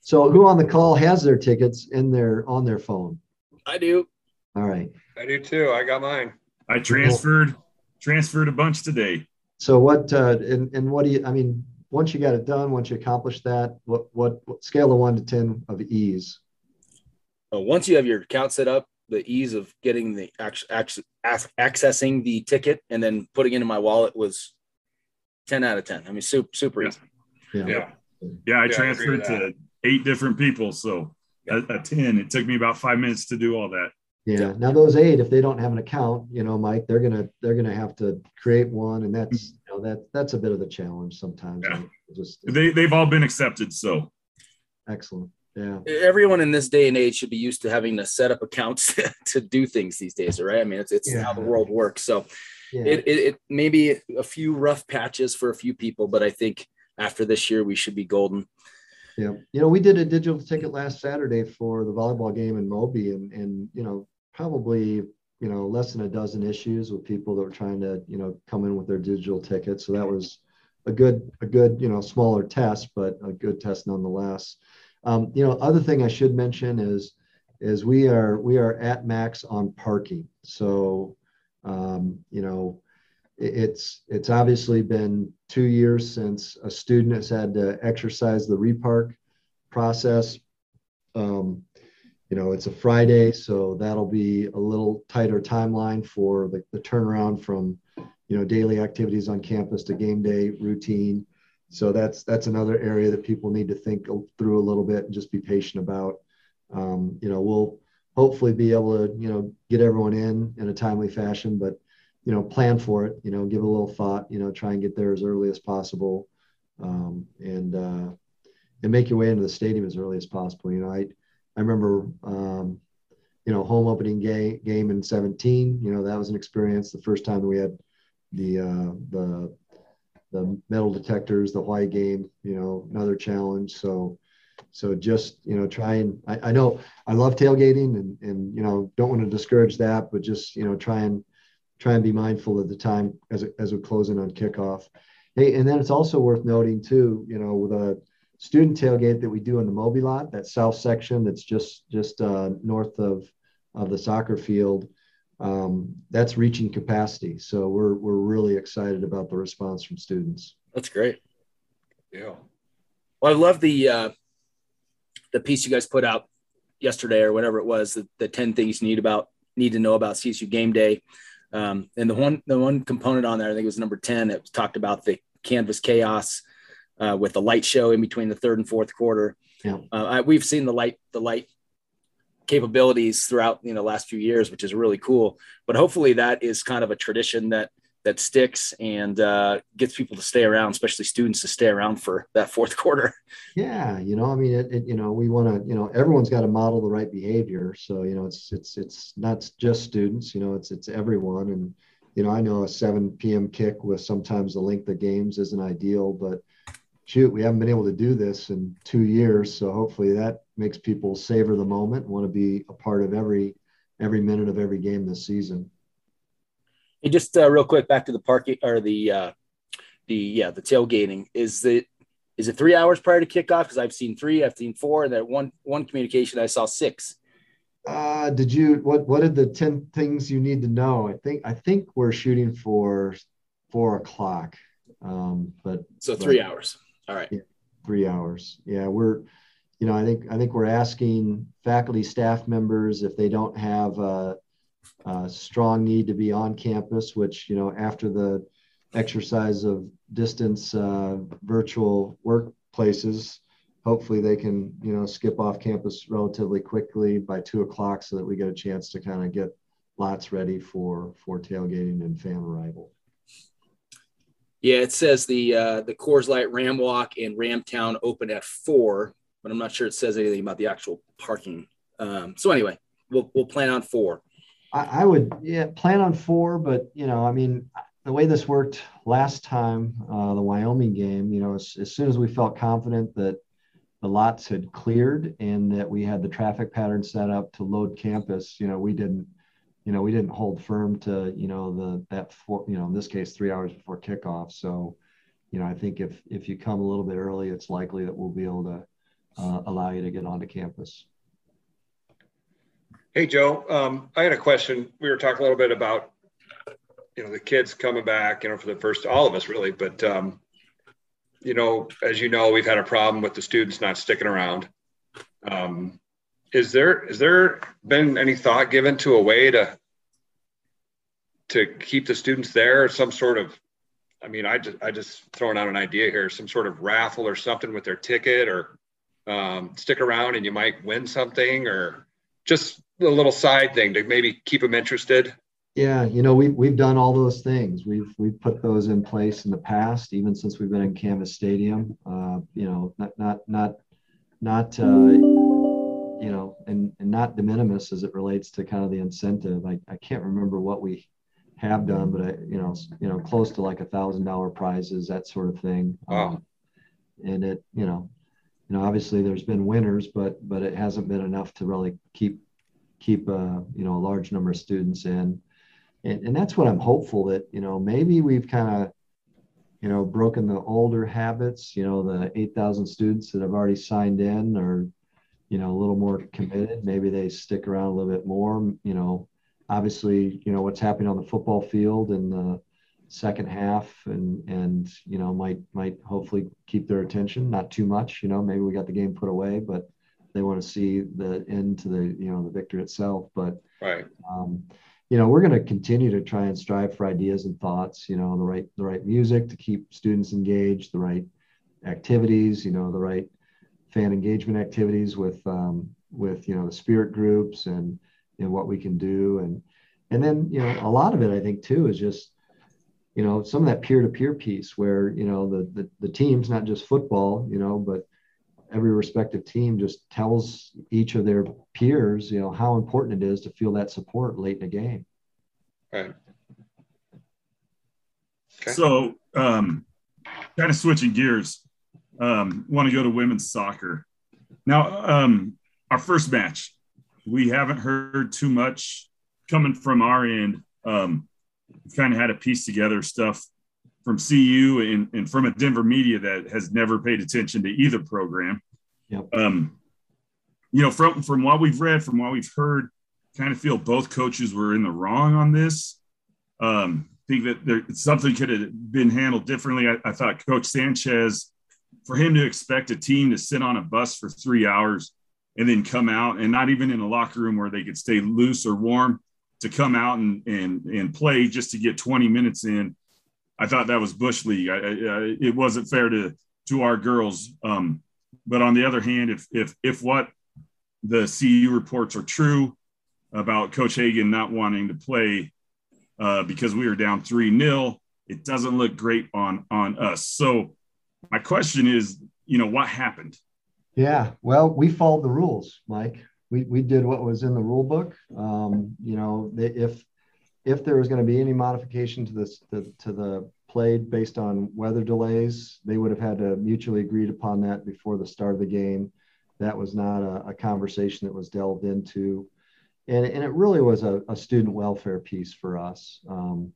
[SPEAKER 4] So, who on the call has their tickets in their on their phone?
[SPEAKER 1] I do.
[SPEAKER 4] All right.
[SPEAKER 2] I do too. I got mine.
[SPEAKER 3] I transferred transferred a bunch today.
[SPEAKER 4] So what uh, and and what do you? I mean, once you got it done, once you accomplished that, what what, what scale of one to ten of ease?
[SPEAKER 1] Uh, once you have your account set up, the ease of getting the ac- ac- accessing the ticket and then putting it in my wallet was ten out of ten. I mean, super super
[SPEAKER 3] yeah.
[SPEAKER 1] easy.
[SPEAKER 3] Yeah. yeah. Yeah, I yeah, transferred I to eight different people. So a, a 10, it took me about five minutes to do all that.
[SPEAKER 4] Yeah. Now those eight, if they don't have an account, you know, Mike, they're gonna they're gonna have to create one, and that's mm-hmm. you know that that's a bit of a challenge sometimes.
[SPEAKER 3] Yeah.
[SPEAKER 4] Just
[SPEAKER 3] They they've all been accepted. So
[SPEAKER 4] excellent. Yeah.
[SPEAKER 1] Everyone in this day and age should be used to having to set up accounts to do things these days, right? I mean, it's it's
[SPEAKER 4] Yeah.
[SPEAKER 1] how the world works. So
[SPEAKER 4] Yeah.
[SPEAKER 1] it, it it may be a few rough patches for a few people, but I think after this year we should be golden.
[SPEAKER 4] Yeah, you know, we did a digital ticket last Saturday for the volleyball game in Moby, and and you know, probably you know less than a dozen issues with people that were trying to you know come in with their digital tickets. So that was a good a good you know smaller test, but a good test nonetheless. Um, you know, other thing I should mention is is we are we are at max on parking. So um, you know, it- it's it's obviously been two years since a student has had to exercise the repark process. Um, you know, it's a Friday, so that'll be a little tighter timeline for the, the turnaround from you know daily activities on campus to game day routine. So that's that's another area that people need to think through a little bit and just be patient about. Um, you know, we'll hopefully be able to you know get everyone in in a timely fashion, but you know, plan for it, you know, give a little thought, you know, try and get there as early as possible. Um, and, uh, and make your way into the stadium as early as possible. You know, I, I remember, um, you know, home opening game, game in 17, you know, that was an experience. The first time we had the, uh, the, the metal detectors, the white game, you know, another challenge. So, so just, you know, try and, I, I know I love tailgating and, and, you know, don't want to discourage that, but just, you know, try and, try and be mindful of the time as as we're closing on kickoff. Hey, and then it's also worth noting too, you know, with a student tailgate that we do in the Moby lot, that south section that's just just uh, north of of the soccer field, um, that's reaching capacity. So we're we're really excited about the response from students.
[SPEAKER 1] That's great.
[SPEAKER 2] Yeah.
[SPEAKER 1] Well, I love the uh, the piece you guys put out yesterday or whatever it was, the, the ten things you need about need to know about CSU game day. Um, and the one the one component on there, I think it was number ten. It talked about the canvas chaos uh, with the light show in between the third and fourth quarter.
[SPEAKER 4] Yeah.
[SPEAKER 1] Uh, I, we've seen the light the light capabilities throughout you know the last few years, which is really cool. But hopefully that is kind of a tradition that that sticks and uh, gets people to stay around, especially students to stay around for that fourth quarter.
[SPEAKER 4] Yeah, you know, I mean, it, it you know, we want to, you know, everyone's got to model the right behavior. So, you know, it's it's it's not just students, you know, it's it's everyone. And you know, I know a 7 p.m. kick with sometimes the length of games isn't ideal, but shoot, we haven't been able to do this in two years, so hopefully that makes people savor the moment, want to be a part of every every minute of every game this season.
[SPEAKER 1] And just uh, real quick, back to the parking or the uh, the yeah the tailgating. Is it is it three hours prior to kickoff? Because I've seen three, I've seen four, and that one one communication I saw six.
[SPEAKER 4] Uh, did you what what did the 10 things you need to know? I think I think we're shooting for four o'clock. Um, but
[SPEAKER 1] So three
[SPEAKER 4] but
[SPEAKER 1] hours. All right.
[SPEAKER 4] three hours. Yeah, we're you know, I think I think we're asking faculty staff members if they don't have a, a strong need to be on campus, which you know after the exercise of distance uh, virtual workplaces, hopefully they can you know skip off campus relatively quickly by two o'clock so that we get a chance to kind of get lots ready for for tailgating and fan arrival.
[SPEAKER 1] Yeah, it says the uh, the Coors Light Ram Walk and Ramtown open at four, but I'm not sure it says anything about the actual parking. Um, so anyway, we'll we'll plan on four.
[SPEAKER 4] I, I would yeah plan on four, but you know, I mean, the way this worked last time, uh, the Wyoming game, you know, as, as soon as we felt confident that the lots had cleared and that we had the traffic pattern set up to load campus, you know, we didn't, you know, we didn't hold firm to, you know, the that four, you know, in this case, three hours before kickoff. So, you know, I think if if you come a little bit early, it's likely that we'll be able to uh, allow you to get onto campus.
[SPEAKER 2] Hey, Joe, um, I had a question. We were talking a little bit about, you know, the kids coming back, you know, for the first, all of us really, but, um, you know, as you know, we've had a problem with the students not sticking around. Um, is there, is there been any thought given to a way to, to keep the students there, some sort of, I mean, I just, I just throwing out an idea here, some sort of raffle or something with their ticket or, um, stick around and you might win something or just a little side thing to maybe keep them interested?
[SPEAKER 4] Yeah, you know, we've we've done all those things. We've we've put those in place in the past, even since we've been in Canvas Stadium. Uh, you know, not not not not uh, you know, and and not de minimis as it relates to kind of the incentive. I, I can't remember what we have done, but I you know you know close to like a thousand dollar prizes, that sort of thing.
[SPEAKER 2] Wow.
[SPEAKER 4] Um, and it you know, you know, obviously there's been winners, but but it hasn't been enough to really keep keep uh, you know a large number of students in and, and that's what I'm hopeful that you know maybe we've kind of you know broken the older habits. You know the 8,000 students that have already signed in are you know a little more committed. Maybe they stick around a little bit more. You know, obviously you know what's happening on the football field in the second half and and you know might might hopefully keep their attention not too much you know maybe we got the game put away but they want to see the end to the you know the victory itself but
[SPEAKER 2] right
[SPEAKER 4] um, you know, we're going to continue to try and strive for ideas and thoughts, you know, the right, the right music to keep students engaged, the right activities, you know, the right fan engagement activities with, um, with, you know, the spirit groups and, and what we can do. And, and then, you know, a lot of it, I think too, is just, you know, some of that peer-to-peer piece where, you know, the, the, the teams, not just football, you know, but every respective team just tells each of their peers, you know, how important it is to feel that support late in a game.
[SPEAKER 2] Right.
[SPEAKER 3] Okay. So, um, kind of switching gears, um, want to go to women's soccer. Now, um, our first match, we haven't heard too much coming from our end. Um, kind of had a piece together stuff from CU and, and from a Denver media that has never paid attention to either program.
[SPEAKER 4] Yep.
[SPEAKER 3] Um, you know, from from what we've read, from what we've heard, kind of feel both coaches were in the wrong on this. Um, think that there something could have been handled differently. I, I thought Coach Sanchez, for him to expect a team to sit on a bus for three hours and then come out and not even in a locker room where they could stay loose or warm to come out and and and play just to get 20 minutes in I thought that was bush league. I, I, it wasn't fair to to our girls. Um, but on the other hand, if if if what the CU reports are true about Coach Hagen not wanting to play uh, because we were down three 0 it doesn't look great on on us. So my question is, you know, what happened?
[SPEAKER 4] Yeah, well, we followed the rules, Mike. We we did what was in the rule book. Um, you know, if if there was going to be any modification to this to, to the play based on weather delays, they would have had to mutually agreed upon that before the start of the game. That was not a, a conversation that was delved into, and, and it really was a, a student welfare piece for us. Um,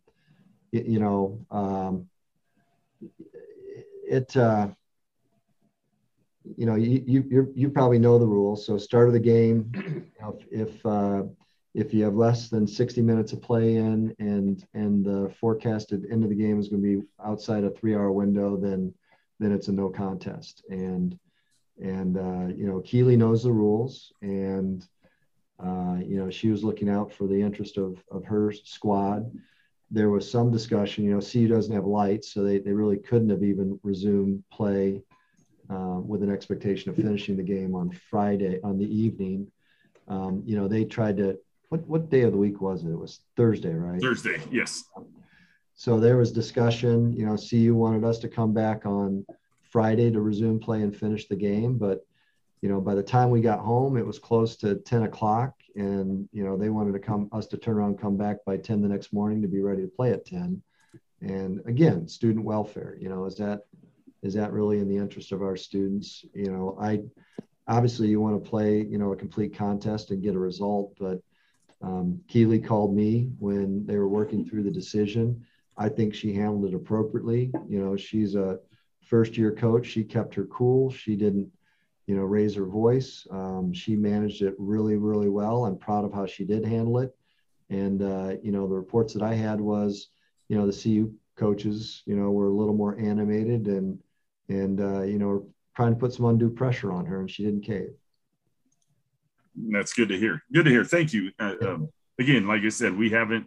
[SPEAKER 4] it, you know, um, it. Uh, you know, you you you probably know the rules. So start of the game, you know, if, if uh, if you have less than 60 minutes of play in and and the forecasted end of the game is going to be outside a three hour window then then it's a no contest and and uh, you know keeley knows the rules and uh, you know she was looking out for the interest of of her squad there was some discussion you know cu doesn't have lights so they, they really couldn't have even resumed play uh, with an expectation of finishing the game on friday on the evening um, you know they tried to what what day of the week was it? It was Thursday, right?
[SPEAKER 3] Thursday, yes.
[SPEAKER 4] So there was discussion. You know, CU wanted us to come back on Friday to resume play and finish the game, but you know, by the time we got home, it was close to 10 o'clock, and you know, they wanted to come us to turn around, come back by 10 the next morning to be ready to play at 10. And again, student welfare. You know, is that is that really in the interest of our students? You know, I obviously you want to play, you know, a complete contest and get a result, but um, Keeley called me when they were working through the decision. I think she handled it appropriately. You know, she's a first year coach. She kept her cool. She didn't, you know, raise her voice. Um, she managed it really, really well. I'm proud of how she did handle it. And, uh, you know, the reports that I had was, you know, the CU coaches, you know, were a little more animated and, and, uh, you know, trying to put some undue pressure on her and she didn't cave
[SPEAKER 3] that's good to hear. Good to hear. Thank you. Uh, um, again, like I said, we haven't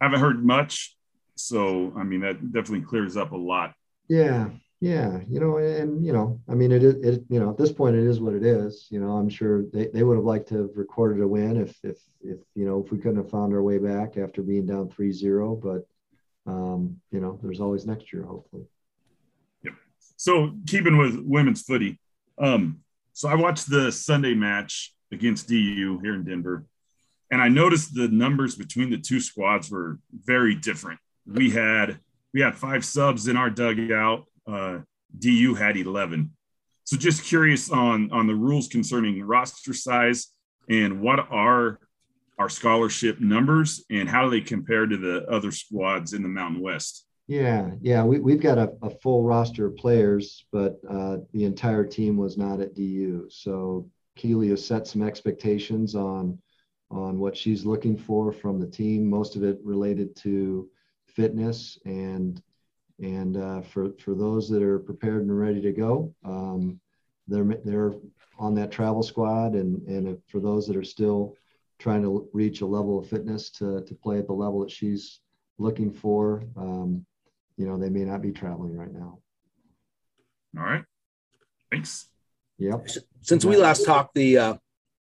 [SPEAKER 3] haven't heard much, so I mean that definitely clears up a lot.
[SPEAKER 4] Yeah, Yeah, you know, and you know, I mean, it is, it, you know, at this point, it is what it is. You know, I'm sure they, they would have liked to have recorded a win if, if, if, you know, if we couldn't have found our way back after being down 3-0, but, um, you know, there's always next year, hopefully.
[SPEAKER 3] Yep. So keeping with women's footy, um, so I watched the Sunday match against DU here in Denver, and I noticed the numbers between the two squads were very different. We had we had five subs in our dugout uh, DU had 11. So just curious on on the rules concerning roster size and what are our scholarship numbers and how do they compare to the other squads in the Mountain West?
[SPEAKER 4] Yeah, yeah, we, we've got a, a full roster of players, but uh, the entire team was not at DU. So Keeley has set some expectations on on what she's looking for from the team. Most of it related to fitness and and uh, for, for those that are prepared and ready to go, um, they're, they're on that travel squad. And, and for those that are still trying to reach a level of fitness to, to play at the level that she's looking for, um, you know, they may not be traveling right now.
[SPEAKER 3] All right. Thanks.
[SPEAKER 4] Yep.
[SPEAKER 1] Since we last talked, the uh,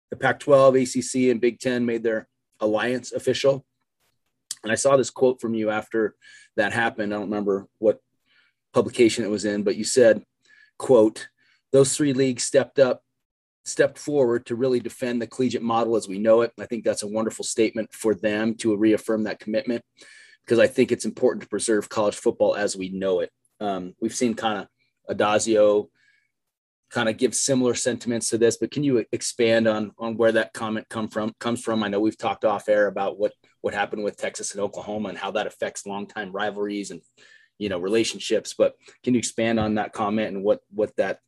[SPEAKER 1] the Pac-12, ACC, and Big Ten made their alliance official. And I saw this quote from you after that happened. I don't remember what publication it was in, but you said, quote, those three leagues stepped up, stepped forward to really defend the collegiate model as we know it. I think that's a wonderful statement for them to reaffirm that commitment because I think it's important to preserve college football as we know it. Um, we've seen kind of Addazio kind of give similar sentiments to this, but can you expand on on where that comment come from comes from? I know we've talked off air about what what happened with Texas and Oklahoma and how that affects longtime rivalries and you know relationships. But can you expand on that comment and what what that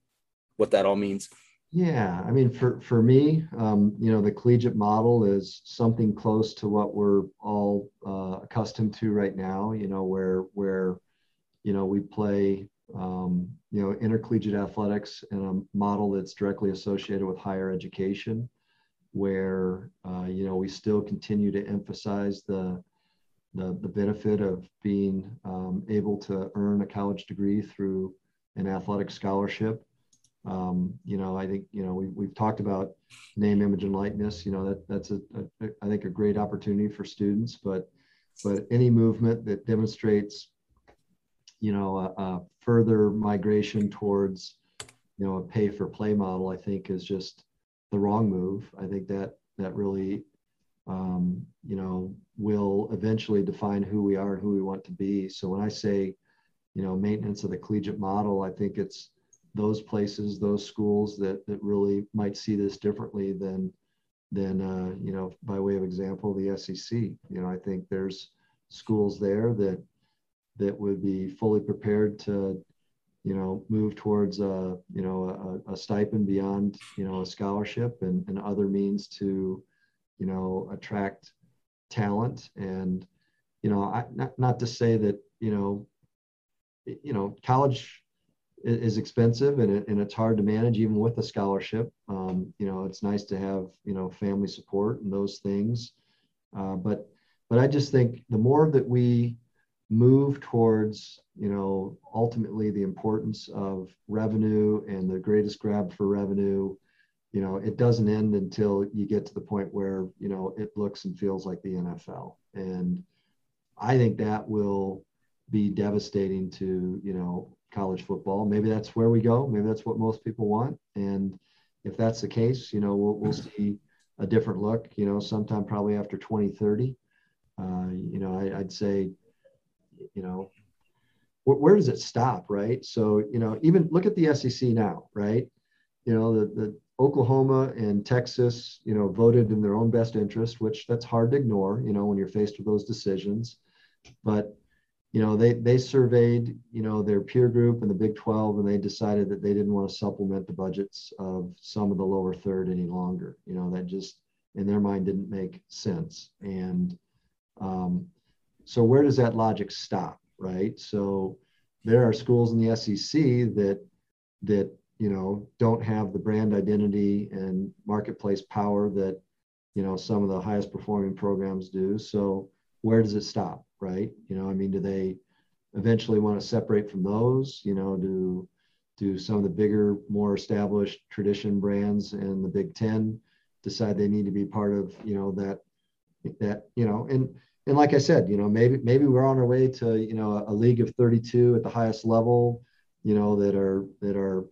[SPEAKER 1] what that all means?
[SPEAKER 4] Yeah, I mean, for for me, um, you know, the collegiate model is something close to what we're all uh, accustomed to right now. You know, where where you know we play um, you know, intercollegiate athletics and a model that's directly associated with higher education, where uh, you know we still continue to emphasize the the, the benefit of being um, able to earn a college degree through an athletic scholarship. Um, you know, I think you know we, we've talked about name, image, and likeness. You know that that's a, a I think a great opportunity for students, but but any movement that demonstrates you know, a, a further migration towards, you know, a pay for play model, I think is just the wrong move. I think that that really, um, you know, will eventually define who we are and who we want to be. So when I say, you know, maintenance of the collegiate model, I think it's those places, those schools that that really might see this differently than than uh, you know, by way of example, the SEC. You know, I think there's schools there that that would be fully prepared to, you know, move towards a, you know, a, a stipend beyond, you know, a scholarship and, and other means to, you know, attract talent. And, you know, I, not, not to say that, you know, you know, college is expensive and, it, and it's hard to manage even with a scholarship. Um, you know, it's nice to have, you know, family support and those things. Uh, but, but I just think the more that we move towards you know ultimately the importance of revenue and the greatest grab for revenue. You know it doesn't end until you get to the point where you know it looks and feels like the NFL and I think that will be devastating to you know college football. Maybe that's where we go. Maybe that's what most people want. And if that's the case you know we'll, we'll see a different look you know sometime probably after 2030 uh, you know I, I'd say you know, where, where does it stop, right? So, you know, even look at the SEC now, right? You know, the, the Oklahoma and Texas, you know, voted in their own best interest, which that's hard to ignore, you know, when you're faced with those decisions. But, you know, they they surveyed, you know, their peer group in the Big 12 and they decided that they didn't want to supplement the budgets of some of the lower third any longer. You know, that just in their mind didn't make sense. And um, so where does that logic stop, right? So there are schools in the SEC that that you know don't have the brand identity and marketplace power that you know some of the highest performing programs do. So where does it stop, right? You know, I mean, do they eventually want to separate from those? You know, do do some of the bigger, more established tradition brands in the Big Ten decide they need to be part of you know that that you know and and like I said, you know maybe maybe we're on our way to you know a, a league of 32 at the highest level, you know that are that are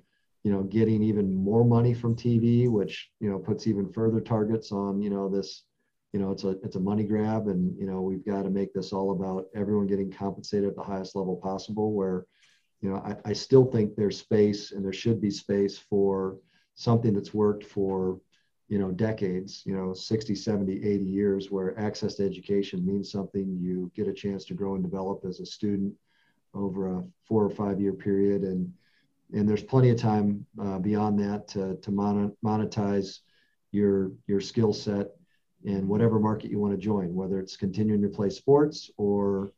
[SPEAKER 4] you know getting even more money from TV, which you know puts even further targets on you know this you know it's a it's a money grab. And you know we've got to make this all about everyone getting compensated at the highest level possible where you know I, I still think there's space and there should be space for something that's worked for you know decades you know 60 70 80 years where access to education means something. You get a chance to grow and develop as a student over a four or five year period. And and there's plenty of time uh, beyond that to, to monetize your your skill set in whatever market you want to join, whether it's continuing to play sports or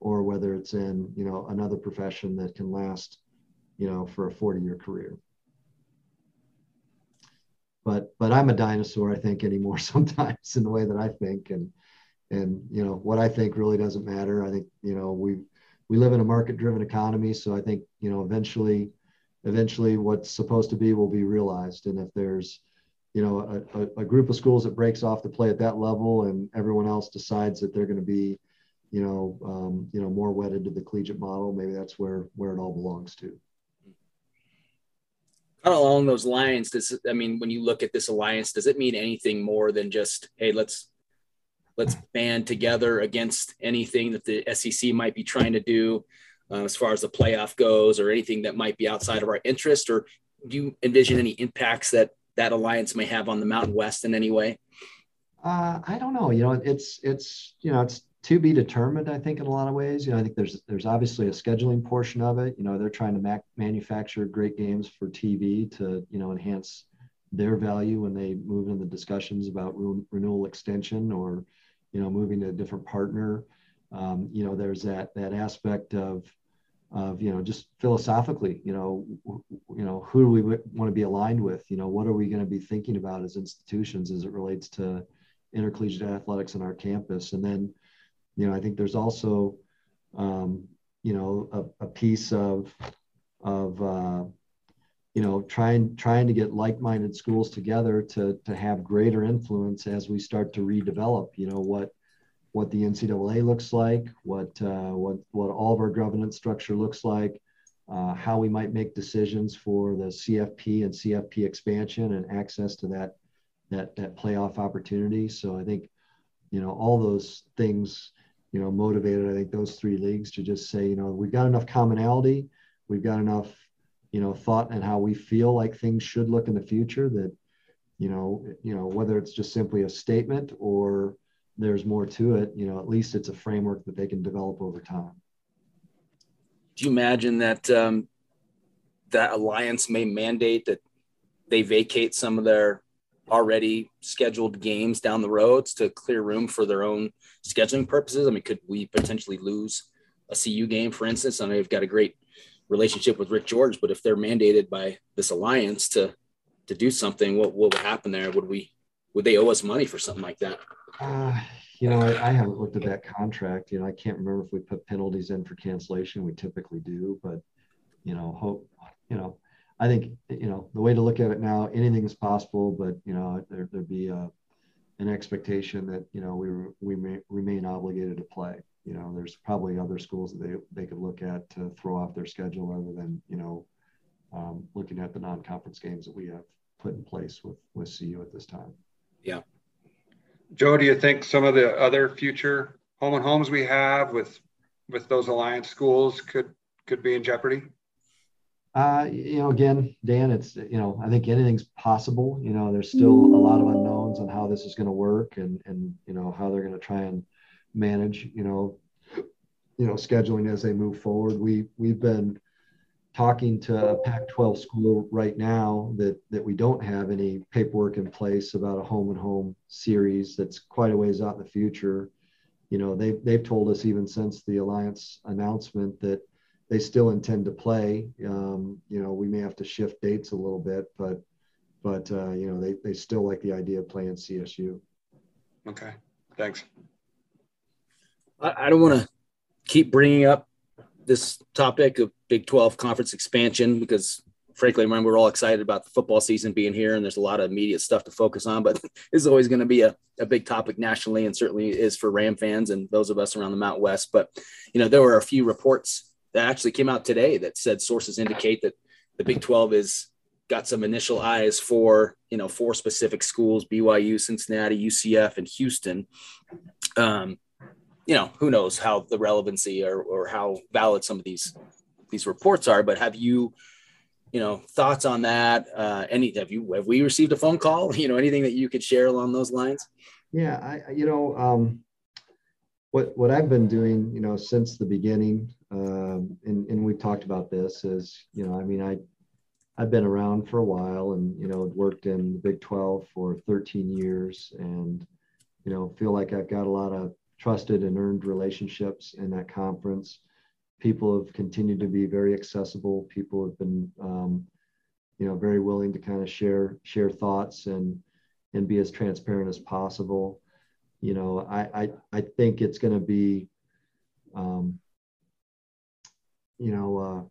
[SPEAKER 4] or whether it's in you know another profession that can last you know for a 40 year career but but i'm a dinosaur i think anymore sometimes in the way that i think. And and you know what i think really doesn't matter. I think you know we we live in a market driven economy. So i think you know eventually eventually what's supposed to be will be realized. And if there's you know a, a, group of schools that breaks off to play at that level and everyone else decides that they're going to be you know um, you know more wedded to the collegiate model maybe that's where where it all belongs to
[SPEAKER 1] kind of along those lines does i mean when you look at this alliance does it mean anything more than just hey let's let's band together against anything that the sec might be trying to do uh, as far as the playoff goes or anything that might be outside of our interest or do you envision any impacts that that alliance may have on the Mountain West in any way?
[SPEAKER 4] Uh, I don't know. You know, it's it's you know it's to be determined. I think in a lot of ways. You know, I think there's there's obviously a scheduling portion of it. You know, they're trying to mac- manufacture great games for TV to you know enhance their value when they move into the discussions about re- renewal extension or you know moving to a different partner. Um, you know, there's that that aspect of of you know just philosophically you know you know who do we want to be aligned with you know what are we going to be thinking about as institutions as it relates to intercollegiate athletics on our campus and then you know i think there's also um, you know a, a, piece of of uh, you know trying trying to get like-minded schools together to to have greater influence as we start to redevelop you know what what the NCAA looks like, what uh, what what all of our governance structure looks like, uh, how we might make decisions for the CFP and CFP expansion and access to that that that playoff opportunity. So I think you know all those things you know motivated I think those three leagues to just say you know we've got enough commonality, we've got enough you know thought and how we feel like things should look in the future that you know you know whether it's just simply a statement or there's more to it, you know, at least it's a framework that they can develop over time.
[SPEAKER 1] Do you imagine that um, that alliance may mandate that they vacate some of their already scheduled games down the roads to clear room for their own scheduling purposes? I mean, could we potentially lose a CU game, for instance? I know you've got a great relationship with Rick George, but if they're mandated by this alliance to to do something, what, what would happen there? Would we would they owe us money for something like that?
[SPEAKER 4] Uh, you know, I, I, haven't looked at that contract. You know, I can't remember if we put penalties in for cancellation. We typically do, but you know, hope you know. I think you know the way to look at it now. Anything is possible, but you know, there there be a, an expectation that you know we we may remain obligated to play. You know, there's probably other schools that they they could look at to throw off their schedule other than you know um, looking at the non-conference games that we have put in place with with CU at this time.
[SPEAKER 1] Yeah.
[SPEAKER 2] Joe, do you think some of the other future home and homes we have with with those alliance schools could could be in jeopardy?
[SPEAKER 4] Uh, you know, again, Dan, it's you know, I think anything's possible. You know, there's still a lot of unknowns on how this is going to work, and and you know how they're going to try and manage. You know, you know, scheduling as they move forward. We we've been talking to a Pac-12 school right now that that we don't have any paperwork in place about a home and home series that's quite a ways out in the future. You know, they've they've told us even since the alliance announcement that they still intend to play. Um, you know, we may have to shift dates a little bit, but but uh, you know they they still like the idea of playing CSU.
[SPEAKER 2] Okay, thanks.
[SPEAKER 1] I, I don't want to keep bringing up this topic of Big 12 conference expansion because frankly, remember we're all excited about the football season being here, and there's a lot of immediate stuff to focus on. But it's always going to be a, a big topic nationally, and certainly is for Ram fans and those of us around the Mount West. But you know, there were a few reports that actually came out today that said sources indicate that the Big 12 is got some initial eyes for you know four specific schools: BYU, Cincinnati, UCF, and Houston. Um, you know, who knows how the relevancy or, or how valid some of these these reports are, but have you you know thoughts on that uh any have you have we received a phone call you know anything that you could share along those lines
[SPEAKER 4] yeah i you know um what what i've been doing you know since the beginning um and and we've talked about this is you know i mean i i've been around for a while and you know worked in the big 12 for 13 years and you know feel like i've got a lot of trusted and earned relationships in that conference people have continued to be very accessible. People have been, um, you know, very willing to kind of share share thoughts and and be as transparent as possible. You know, I I, I think it's going to be, um, you know, a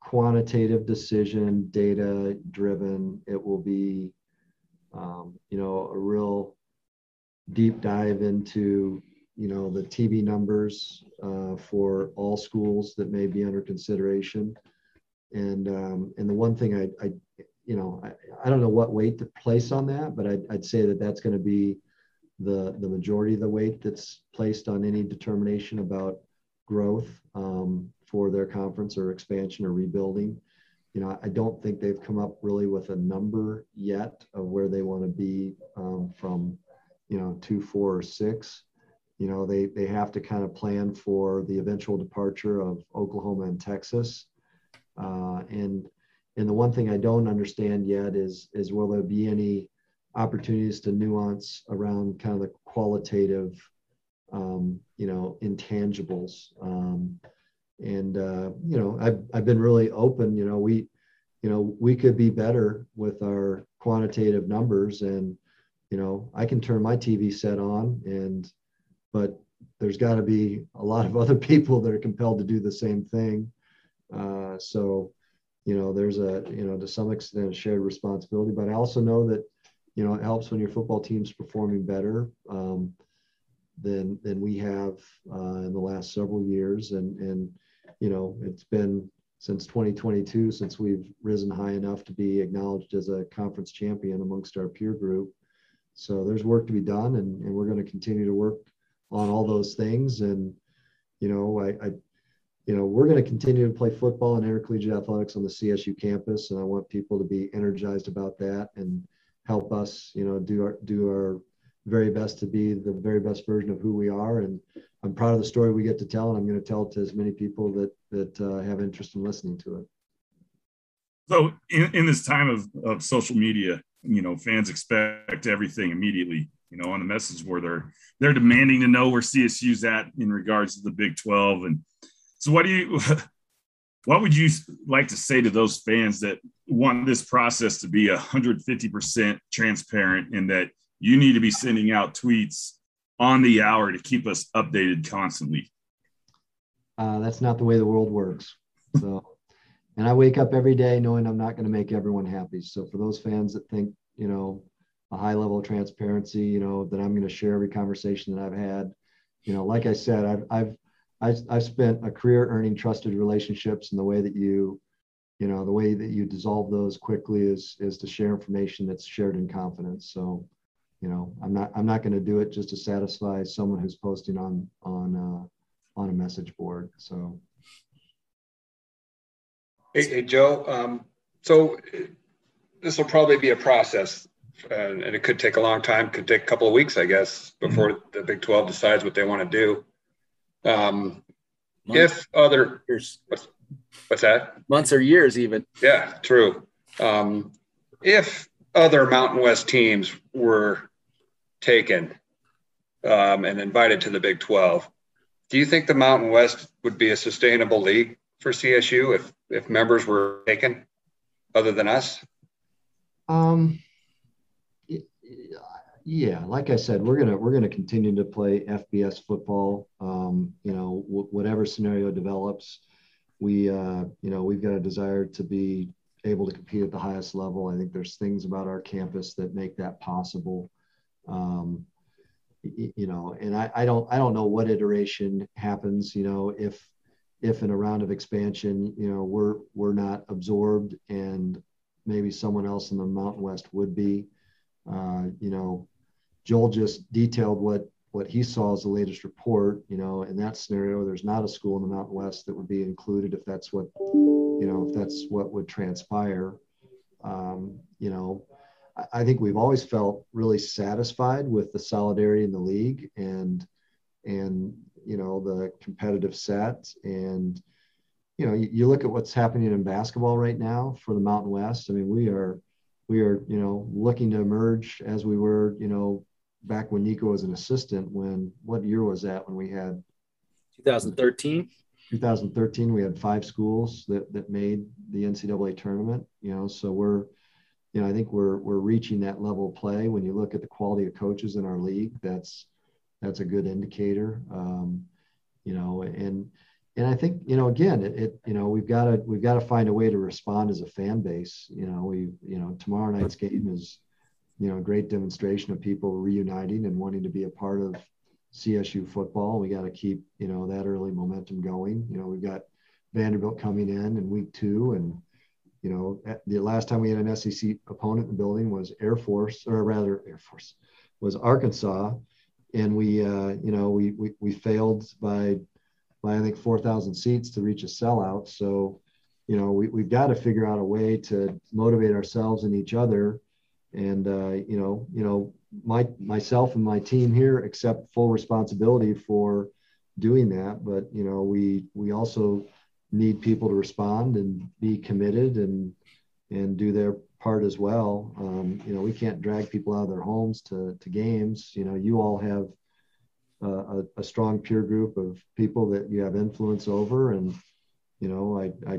[SPEAKER 4] quantitative decision, data driven. It will be, um, you know, a real deep dive into you know the TV numbers uh, for all schools that may be under consideration, and um, and the one thing I, I you know I, I don't know what weight to place on that, but I'd, I'd say that that's going to be the the majority of the weight that's placed on any determination about growth um, for their conference or expansion or rebuilding. You know, I don't think they've come up really with a number yet of where they want to be um, from, you know, two, four, or six you know they they have to kind of plan for the eventual departure of Oklahoma and Texas, uh, and and the one thing I don't understand yet is is will there be any opportunities to nuance around kind of the qualitative, um, you know, intangibles. Um, and uh, you know, I've I've been really open. You know, we, you know, we could be better with our quantitative numbers, and you know, I can turn my TV set on and but there's got to be a lot of other people that are compelled to do the same thing. Uh, so, you know, there's a, you know, to some extent a shared responsibility, but I also know that, you know, it helps when your football team's performing better um, than, than we have uh, in the last several years. And, and, you know, it's been since 2022 since we've risen high enough to be acknowledged as a conference champion amongst our peer group. So there's work to be done, and, and we're going to continue to work on all those things. And, you know, I, I you know, we're going to continue to play football and intercollegiate athletics on the CSU campus. And I want people to be energized about that and help us, you know, do our, do our very best to be the very best version of who we are. And I'm proud of the story we get to tell. And I'm going to tell it to as many people that, that uh, have interest in listening to it.
[SPEAKER 3] So in, in this time of, of social media, you know, fans expect everything immediately you know, on the message board. They're they're demanding to know where CSU's at in regards to the Big 12. And so what do you what would you like to say to those fans that want this process to be 150% transparent and that you need to be sending out tweets on the hour to keep us updated constantly?
[SPEAKER 4] Uh, that's not the way the world works. So, and I wake up every day knowing I'm not going to make everyone happy. So, for those fans that think, you know, a high level of transparency, you know, that I'm going to share every conversation that I've had. You know, like I said, I've, I've, I've, I've spent a career earning trusted relationships and the way that you, you know, the way that you dissolve those quickly is, is to share information that's shared in confidence. So, you know, I'm not, I'm not going to do it just to satisfy someone who's posting on, on, uh, on a message board. So.
[SPEAKER 2] Hey, hey Joe. Um, so this will probably be a process and, and, it could take a long time. Could take a couple of weeks, I guess, before mm-hmm. the Big Twelve decides what they want to do. Um, if other
[SPEAKER 1] years,
[SPEAKER 2] what's, what's, that?
[SPEAKER 1] Months or years, even.
[SPEAKER 2] Yeah, true. Um, if other Mountain West teams were taken um, and invited to the Big Twelve, do you think the Mountain West would be a sustainable league for CSU if if members were taken, other than us?
[SPEAKER 4] Um yeah, like I said, we're gonna we're gonna continue to play FBS football. Um, you know, w- whatever scenario develops. we, uh, you know, we've got a desire to be able to compete at the highest level. I think there's things about our campus that make that possible. Um, you know, and I, I don't I don't know what iteration happens. You know, if if in a round of expansion, you know, we're we're not absorbed and maybe someone else in the Mountain West would be. Uh, you know, Joel just detailed what what he saw as the latest report. You know, in that scenario, there's not a school in the Mountain West that would be included if that's what you know if that's what would transpire. Um, you know, I think we've always felt really satisfied with the solidarity in the league and and you know the competitive set and you know you, you, look at what's happening in basketball right now for the Mountain West. I mean, we are we are you know looking to emerge as we were you know back when Niko was an assistant. When what year was that when we had
[SPEAKER 1] 2013?
[SPEAKER 4] 2013, we had five schools that that made the NCAA tournament. You know, so we're you know, I think we're we're reaching that level of play. When you look at the quality of coaches in our league, that's that's a good indicator. Um, you know, and and I think you know again, it, it you know we've got to we've got to find a way to respond as a fan base. You know, we you know tomorrow night's game is you know a great demonstration of people reuniting and wanting to be a part of CSU football. We got to keep you know that early momentum going. You know, we've got Vanderbilt coming in in week two and you know, the last time we had an SEC opponent in the building was Air Force, or rather Air Force, was Arkansas, and we, uh, you know, we, we we failed by by I think four thousand seats to reach a sellout. So, you know, we we've got to figure out a way to motivate ourselves and each other, and uh, you know, you know, my myself and my team here accept full responsibility for doing that, but you know, we we also need people to respond and be committed and and do their part as well. Um, you know, we can't drag people out of their homes to, to games. You know, you all have a, a, strong peer group of people that you have influence over. And, you know, I, I,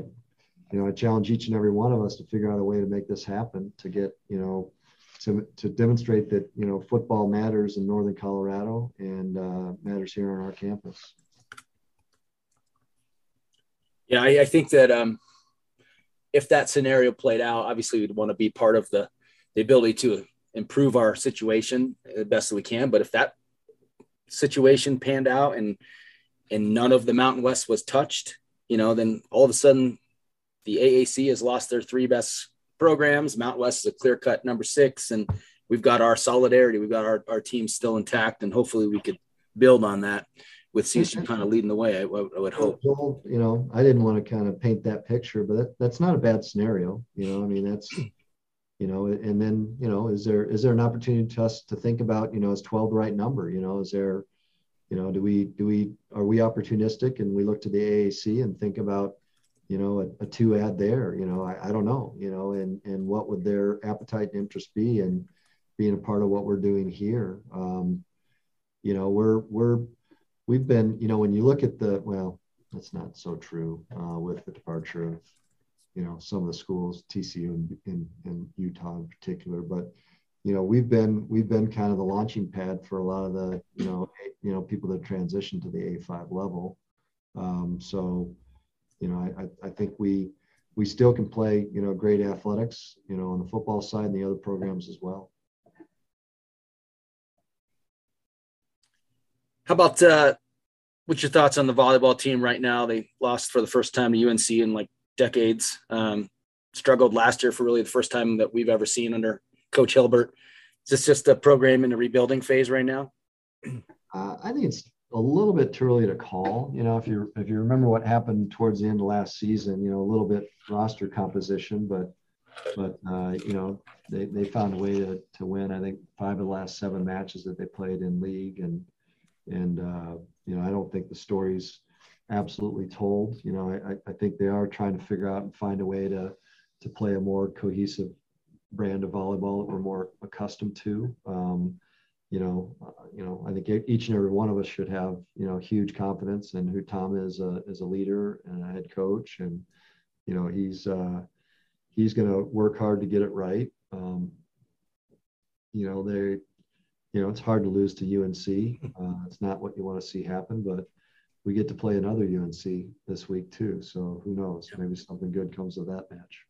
[SPEAKER 4] you know, I challenge each and every one of us to figure out a way to make this happen, to get, you know, to, to demonstrate that, you know, football matters in Northern Colorado and uh, matters here on our campus.
[SPEAKER 1] Yeah, I, I think that um, if that scenario played out, obviously we'd want to be part of the the ability to improve our situation the best that we can. But if that situation panned out and and none of the Mountain West was touched, you know, then all of a sudden the AAC has lost their three best programs. Mountain West is a clear cut number six, and we've got our solidarity. We've got our, our team still intact, and hopefully we could build on that with CSU kind of leading the way. I, I would hope.
[SPEAKER 4] Joel, you know, I didn't want to kind of paint that picture, but that, that's not a bad scenario. You know, I mean, that's, you know, and then you know, is there is there an opportunity to us to think about, you know, is twelve the right number? You know, is there, you know, do we do we are we opportunistic and we look to the AAC and think about, you know, a, a two ad there? You know, I, I don't know. You know, and and what would their appetite and interest be in being a part of what we're doing here? Um, you know, we're we're we've been, you know, when you look at the, well, that's not so true uh, with the departure of, you know, some of the schools, TCU and in, in Utah in particular, but you know, we've been we've been kind of the launching pad for a lot of the, you know, you know, people that transition to the A5 level. Um, so, you know, I, I think we we still can play, you know, great athletics, you know, on the football side and the other programs as well.
[SPEAKER 1] How about uh, what's your thoughts on the volleyball team right now? They lost for the first time to UNC in like decades. Um, struggled last year for really the first time that we've ever seen under Coach Hilbert. Is this just a program in a rebuilding phase right now?
[SPEAKER 4] Uh, I think it's a little bit too early to call. You know, if you if you remember what happened towards the end of last season, you know, a little bit roster composition, but but uh, you know they, they found a way to, to win. I think five of the last seven matches that they played in league, and and uh, you know I don't think the story's absolutely told. You know I, I think they are trying to figure out and find a way to to play a more cohesive brand of volleyball that we're more accustomed to. Um, you know, uh, you know, I think each and every one of us should have, you know, huge confidence in who Tom is a, as a leader and a head coach, and you know, he's uh, he's going to work hard to get it right. Um, you know, they you know, it's hard to lose to UNC. Uh, it's not what you want to see happen, but we get to play another UNC this week too. So who knows? Maybe something good comes of that match.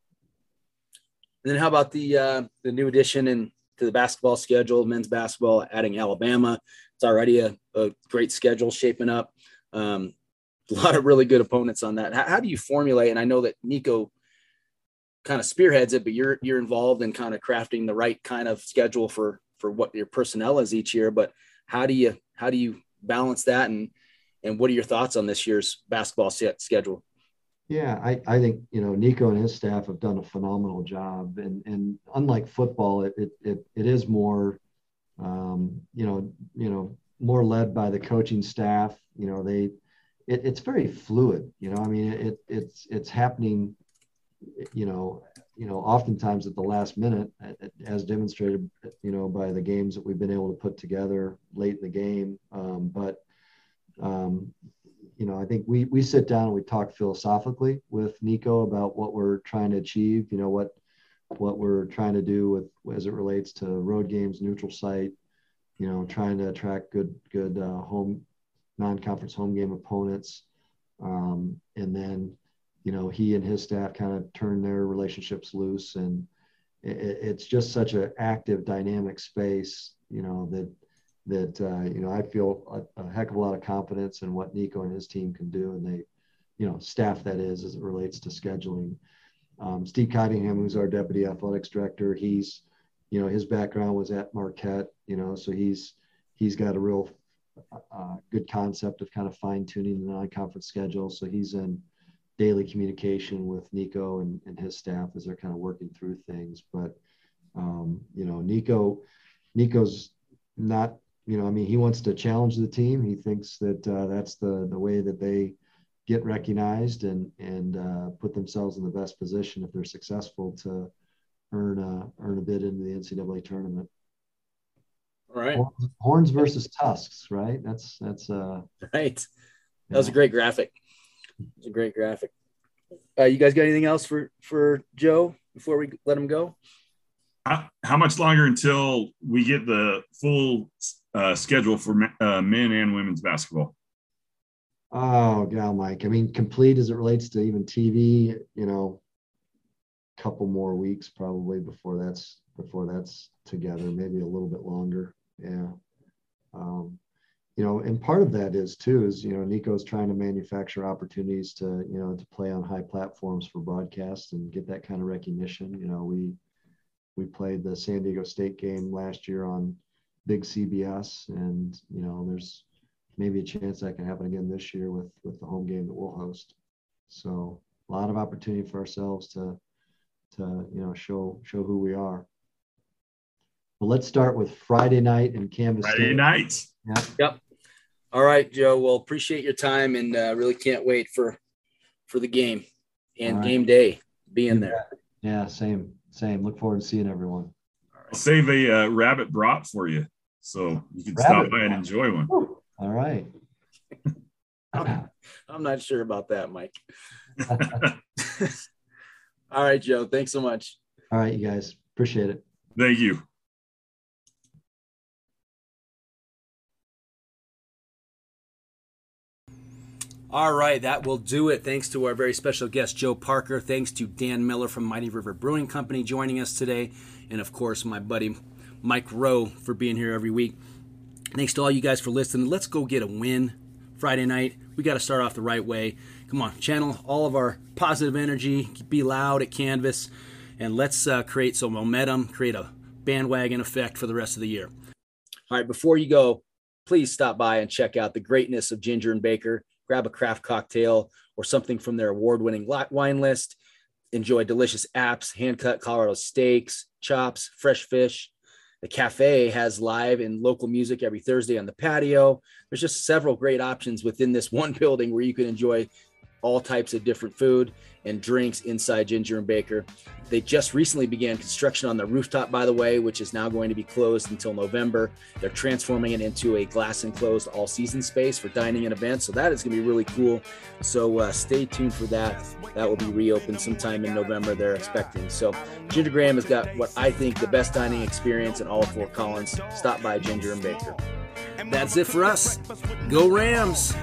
[SPEAKER 1] And then how about the uh, the new addition and to the basketball schedule, men's basketball, adding Alabama. It's already a, a great schedule shaping up. Um, a lot of really good opponents on that. How, how, do you formulate? And I know that Niko kind of spearheads it, but you're you're involved in kind of crafting the right kind of schedule for for what your personnel is each year. But how do you how do you balance that and and what are your thoughts on this year's basketball schedule?
[SPEAKER 4] Yeah, I, I think you know Niko and his staff have done a phenomenal job, and and unlike football, it it it, it is more, um, you know you know more led by the coaching staff. You know they, it, it's very fluid. You know I mean it it's it's happening, you know you know oftentimes at the last minute, as demonstrated you know by the games that we've been able to put together late in the game. Um, but um, you know, I think we we sit down and we talk philosophically with Niko about what we're trying to achieve. You know what what we're trying to do with as it relates to road games, neutral site. You know, trying to attract good good uh, home non-conference home game opponents, um, and then you know he and his staff kind of turn their relationships loose, and it, it's just such an active, dynamic space. You know that that uh, you know I feel a, a, heck of a lot of confidence in what Niko and his team can do, and they, you know, staff that is as it relates to scheduling. Um, Steve Cottingham, who's our deputy athletics director, he's, you know, his background was at Marquette, you know, so he's he's got a real uh, good concept of kind of fine tuning the non-conference schedule. So he's in daily communication with Niko and, and his staff as they're kind of working through things. But um, you know, Niko, Niko's not you know, I mean, he wants to challenge the team. He thinks that uh, that's the the way that they get recognized and and uh, put themselves in the best position if they're successful to earn a earn a bid into the NCAA tournament.
[SPEAKER 1] All right.
[SPEAKER 4] Horns versus tusks, right? That's that's uh
[SPEAKER 1] right. That yeah. was a great graphic. It's a great graphic. Uh, you guys got anything else for for Joe before we let him go?
[SPEAKER 3] How, how much longer until we get the full uh, schedule for uh, men and women's basketball?
[SPEAKER 4] Oh, gal, Mike. I mean, complete as it relates to even TV. You know, a couple more weeks probably before that's before that's together. Maybe a little bit longer. Yeah. Um, you know, and part of that is too is you know Niko's trying to manufacture opportunities to you know to play on high platforms for broadcast and get that kind of recognition. You know, we we played the San Diego State game last year on big CBS, and you know, there's maybe a chance that can happen again this year with with the home game that we'll host. So a lot of opportunity for ourselves to to you know show show who we are. Well, let's start with Friday night in Canvas.
[SPEAKER 3] Friday State. night.
[SPEAKER 1] Yeah. Yep. All right, Joe. Well, appreciate your time and uh, really can't wait for for the game and right. game day being there.
[SPEAKER 4] Yeah, same, same. Look forward to seeing everyone.
[SPEAKER 3] I'll save a uh, rabbit brat for you so you can rabbit stop by and enjoy one.
[SPEAKER 4] All right.
[SPEAKER 1] I'm, I'm not sure about that, Mike. All right, Joe. Thanks so much.
[SPEAKER 4] All right, you guys. Appreciate it.
[SPEAKER 3] Thank you.
[SPEAKER 1] All right, that will do it. Thanks to our very special guest, Joe Parker. Thanks to Dan Miller from Mighty River Brewing Company joining us today. And of course, my buddy Mike Rowe for being here every week. Thanks to all you guys for listening. Let's go get a win Friday night. We got to start off the right way. Come on, channel all of our positive energy, be loud at Canvas, and let's uh, create some momentum, create a bandwagon effect for the rest of the year. All right, before you go, please stop by and check out the greatness of Ginger and Baker grab a craft cocktail or something from their award winning wine list. Enjoy delicious apps, hand cut Colorado steaks, chops, fresh fish. The cafe has live and local music every Thursday on the patio. There's just several great options within this one building where you can enjoy all types of different food and drinks inside Ginger and Baker. They just recently began construction on the rooftop, by the way, which is now going to be closed until November. They're transforming it into a glass enclosed all season space for dining and events. So that is going to be really cool. So uh, stay tuned for that. That will be reopened sometime in November, they're expecting. So Ginger Graham has got what I think the best dining experience in all of Fort Collins. Stop by Ginger and Baker. That's it for us. Go Rams.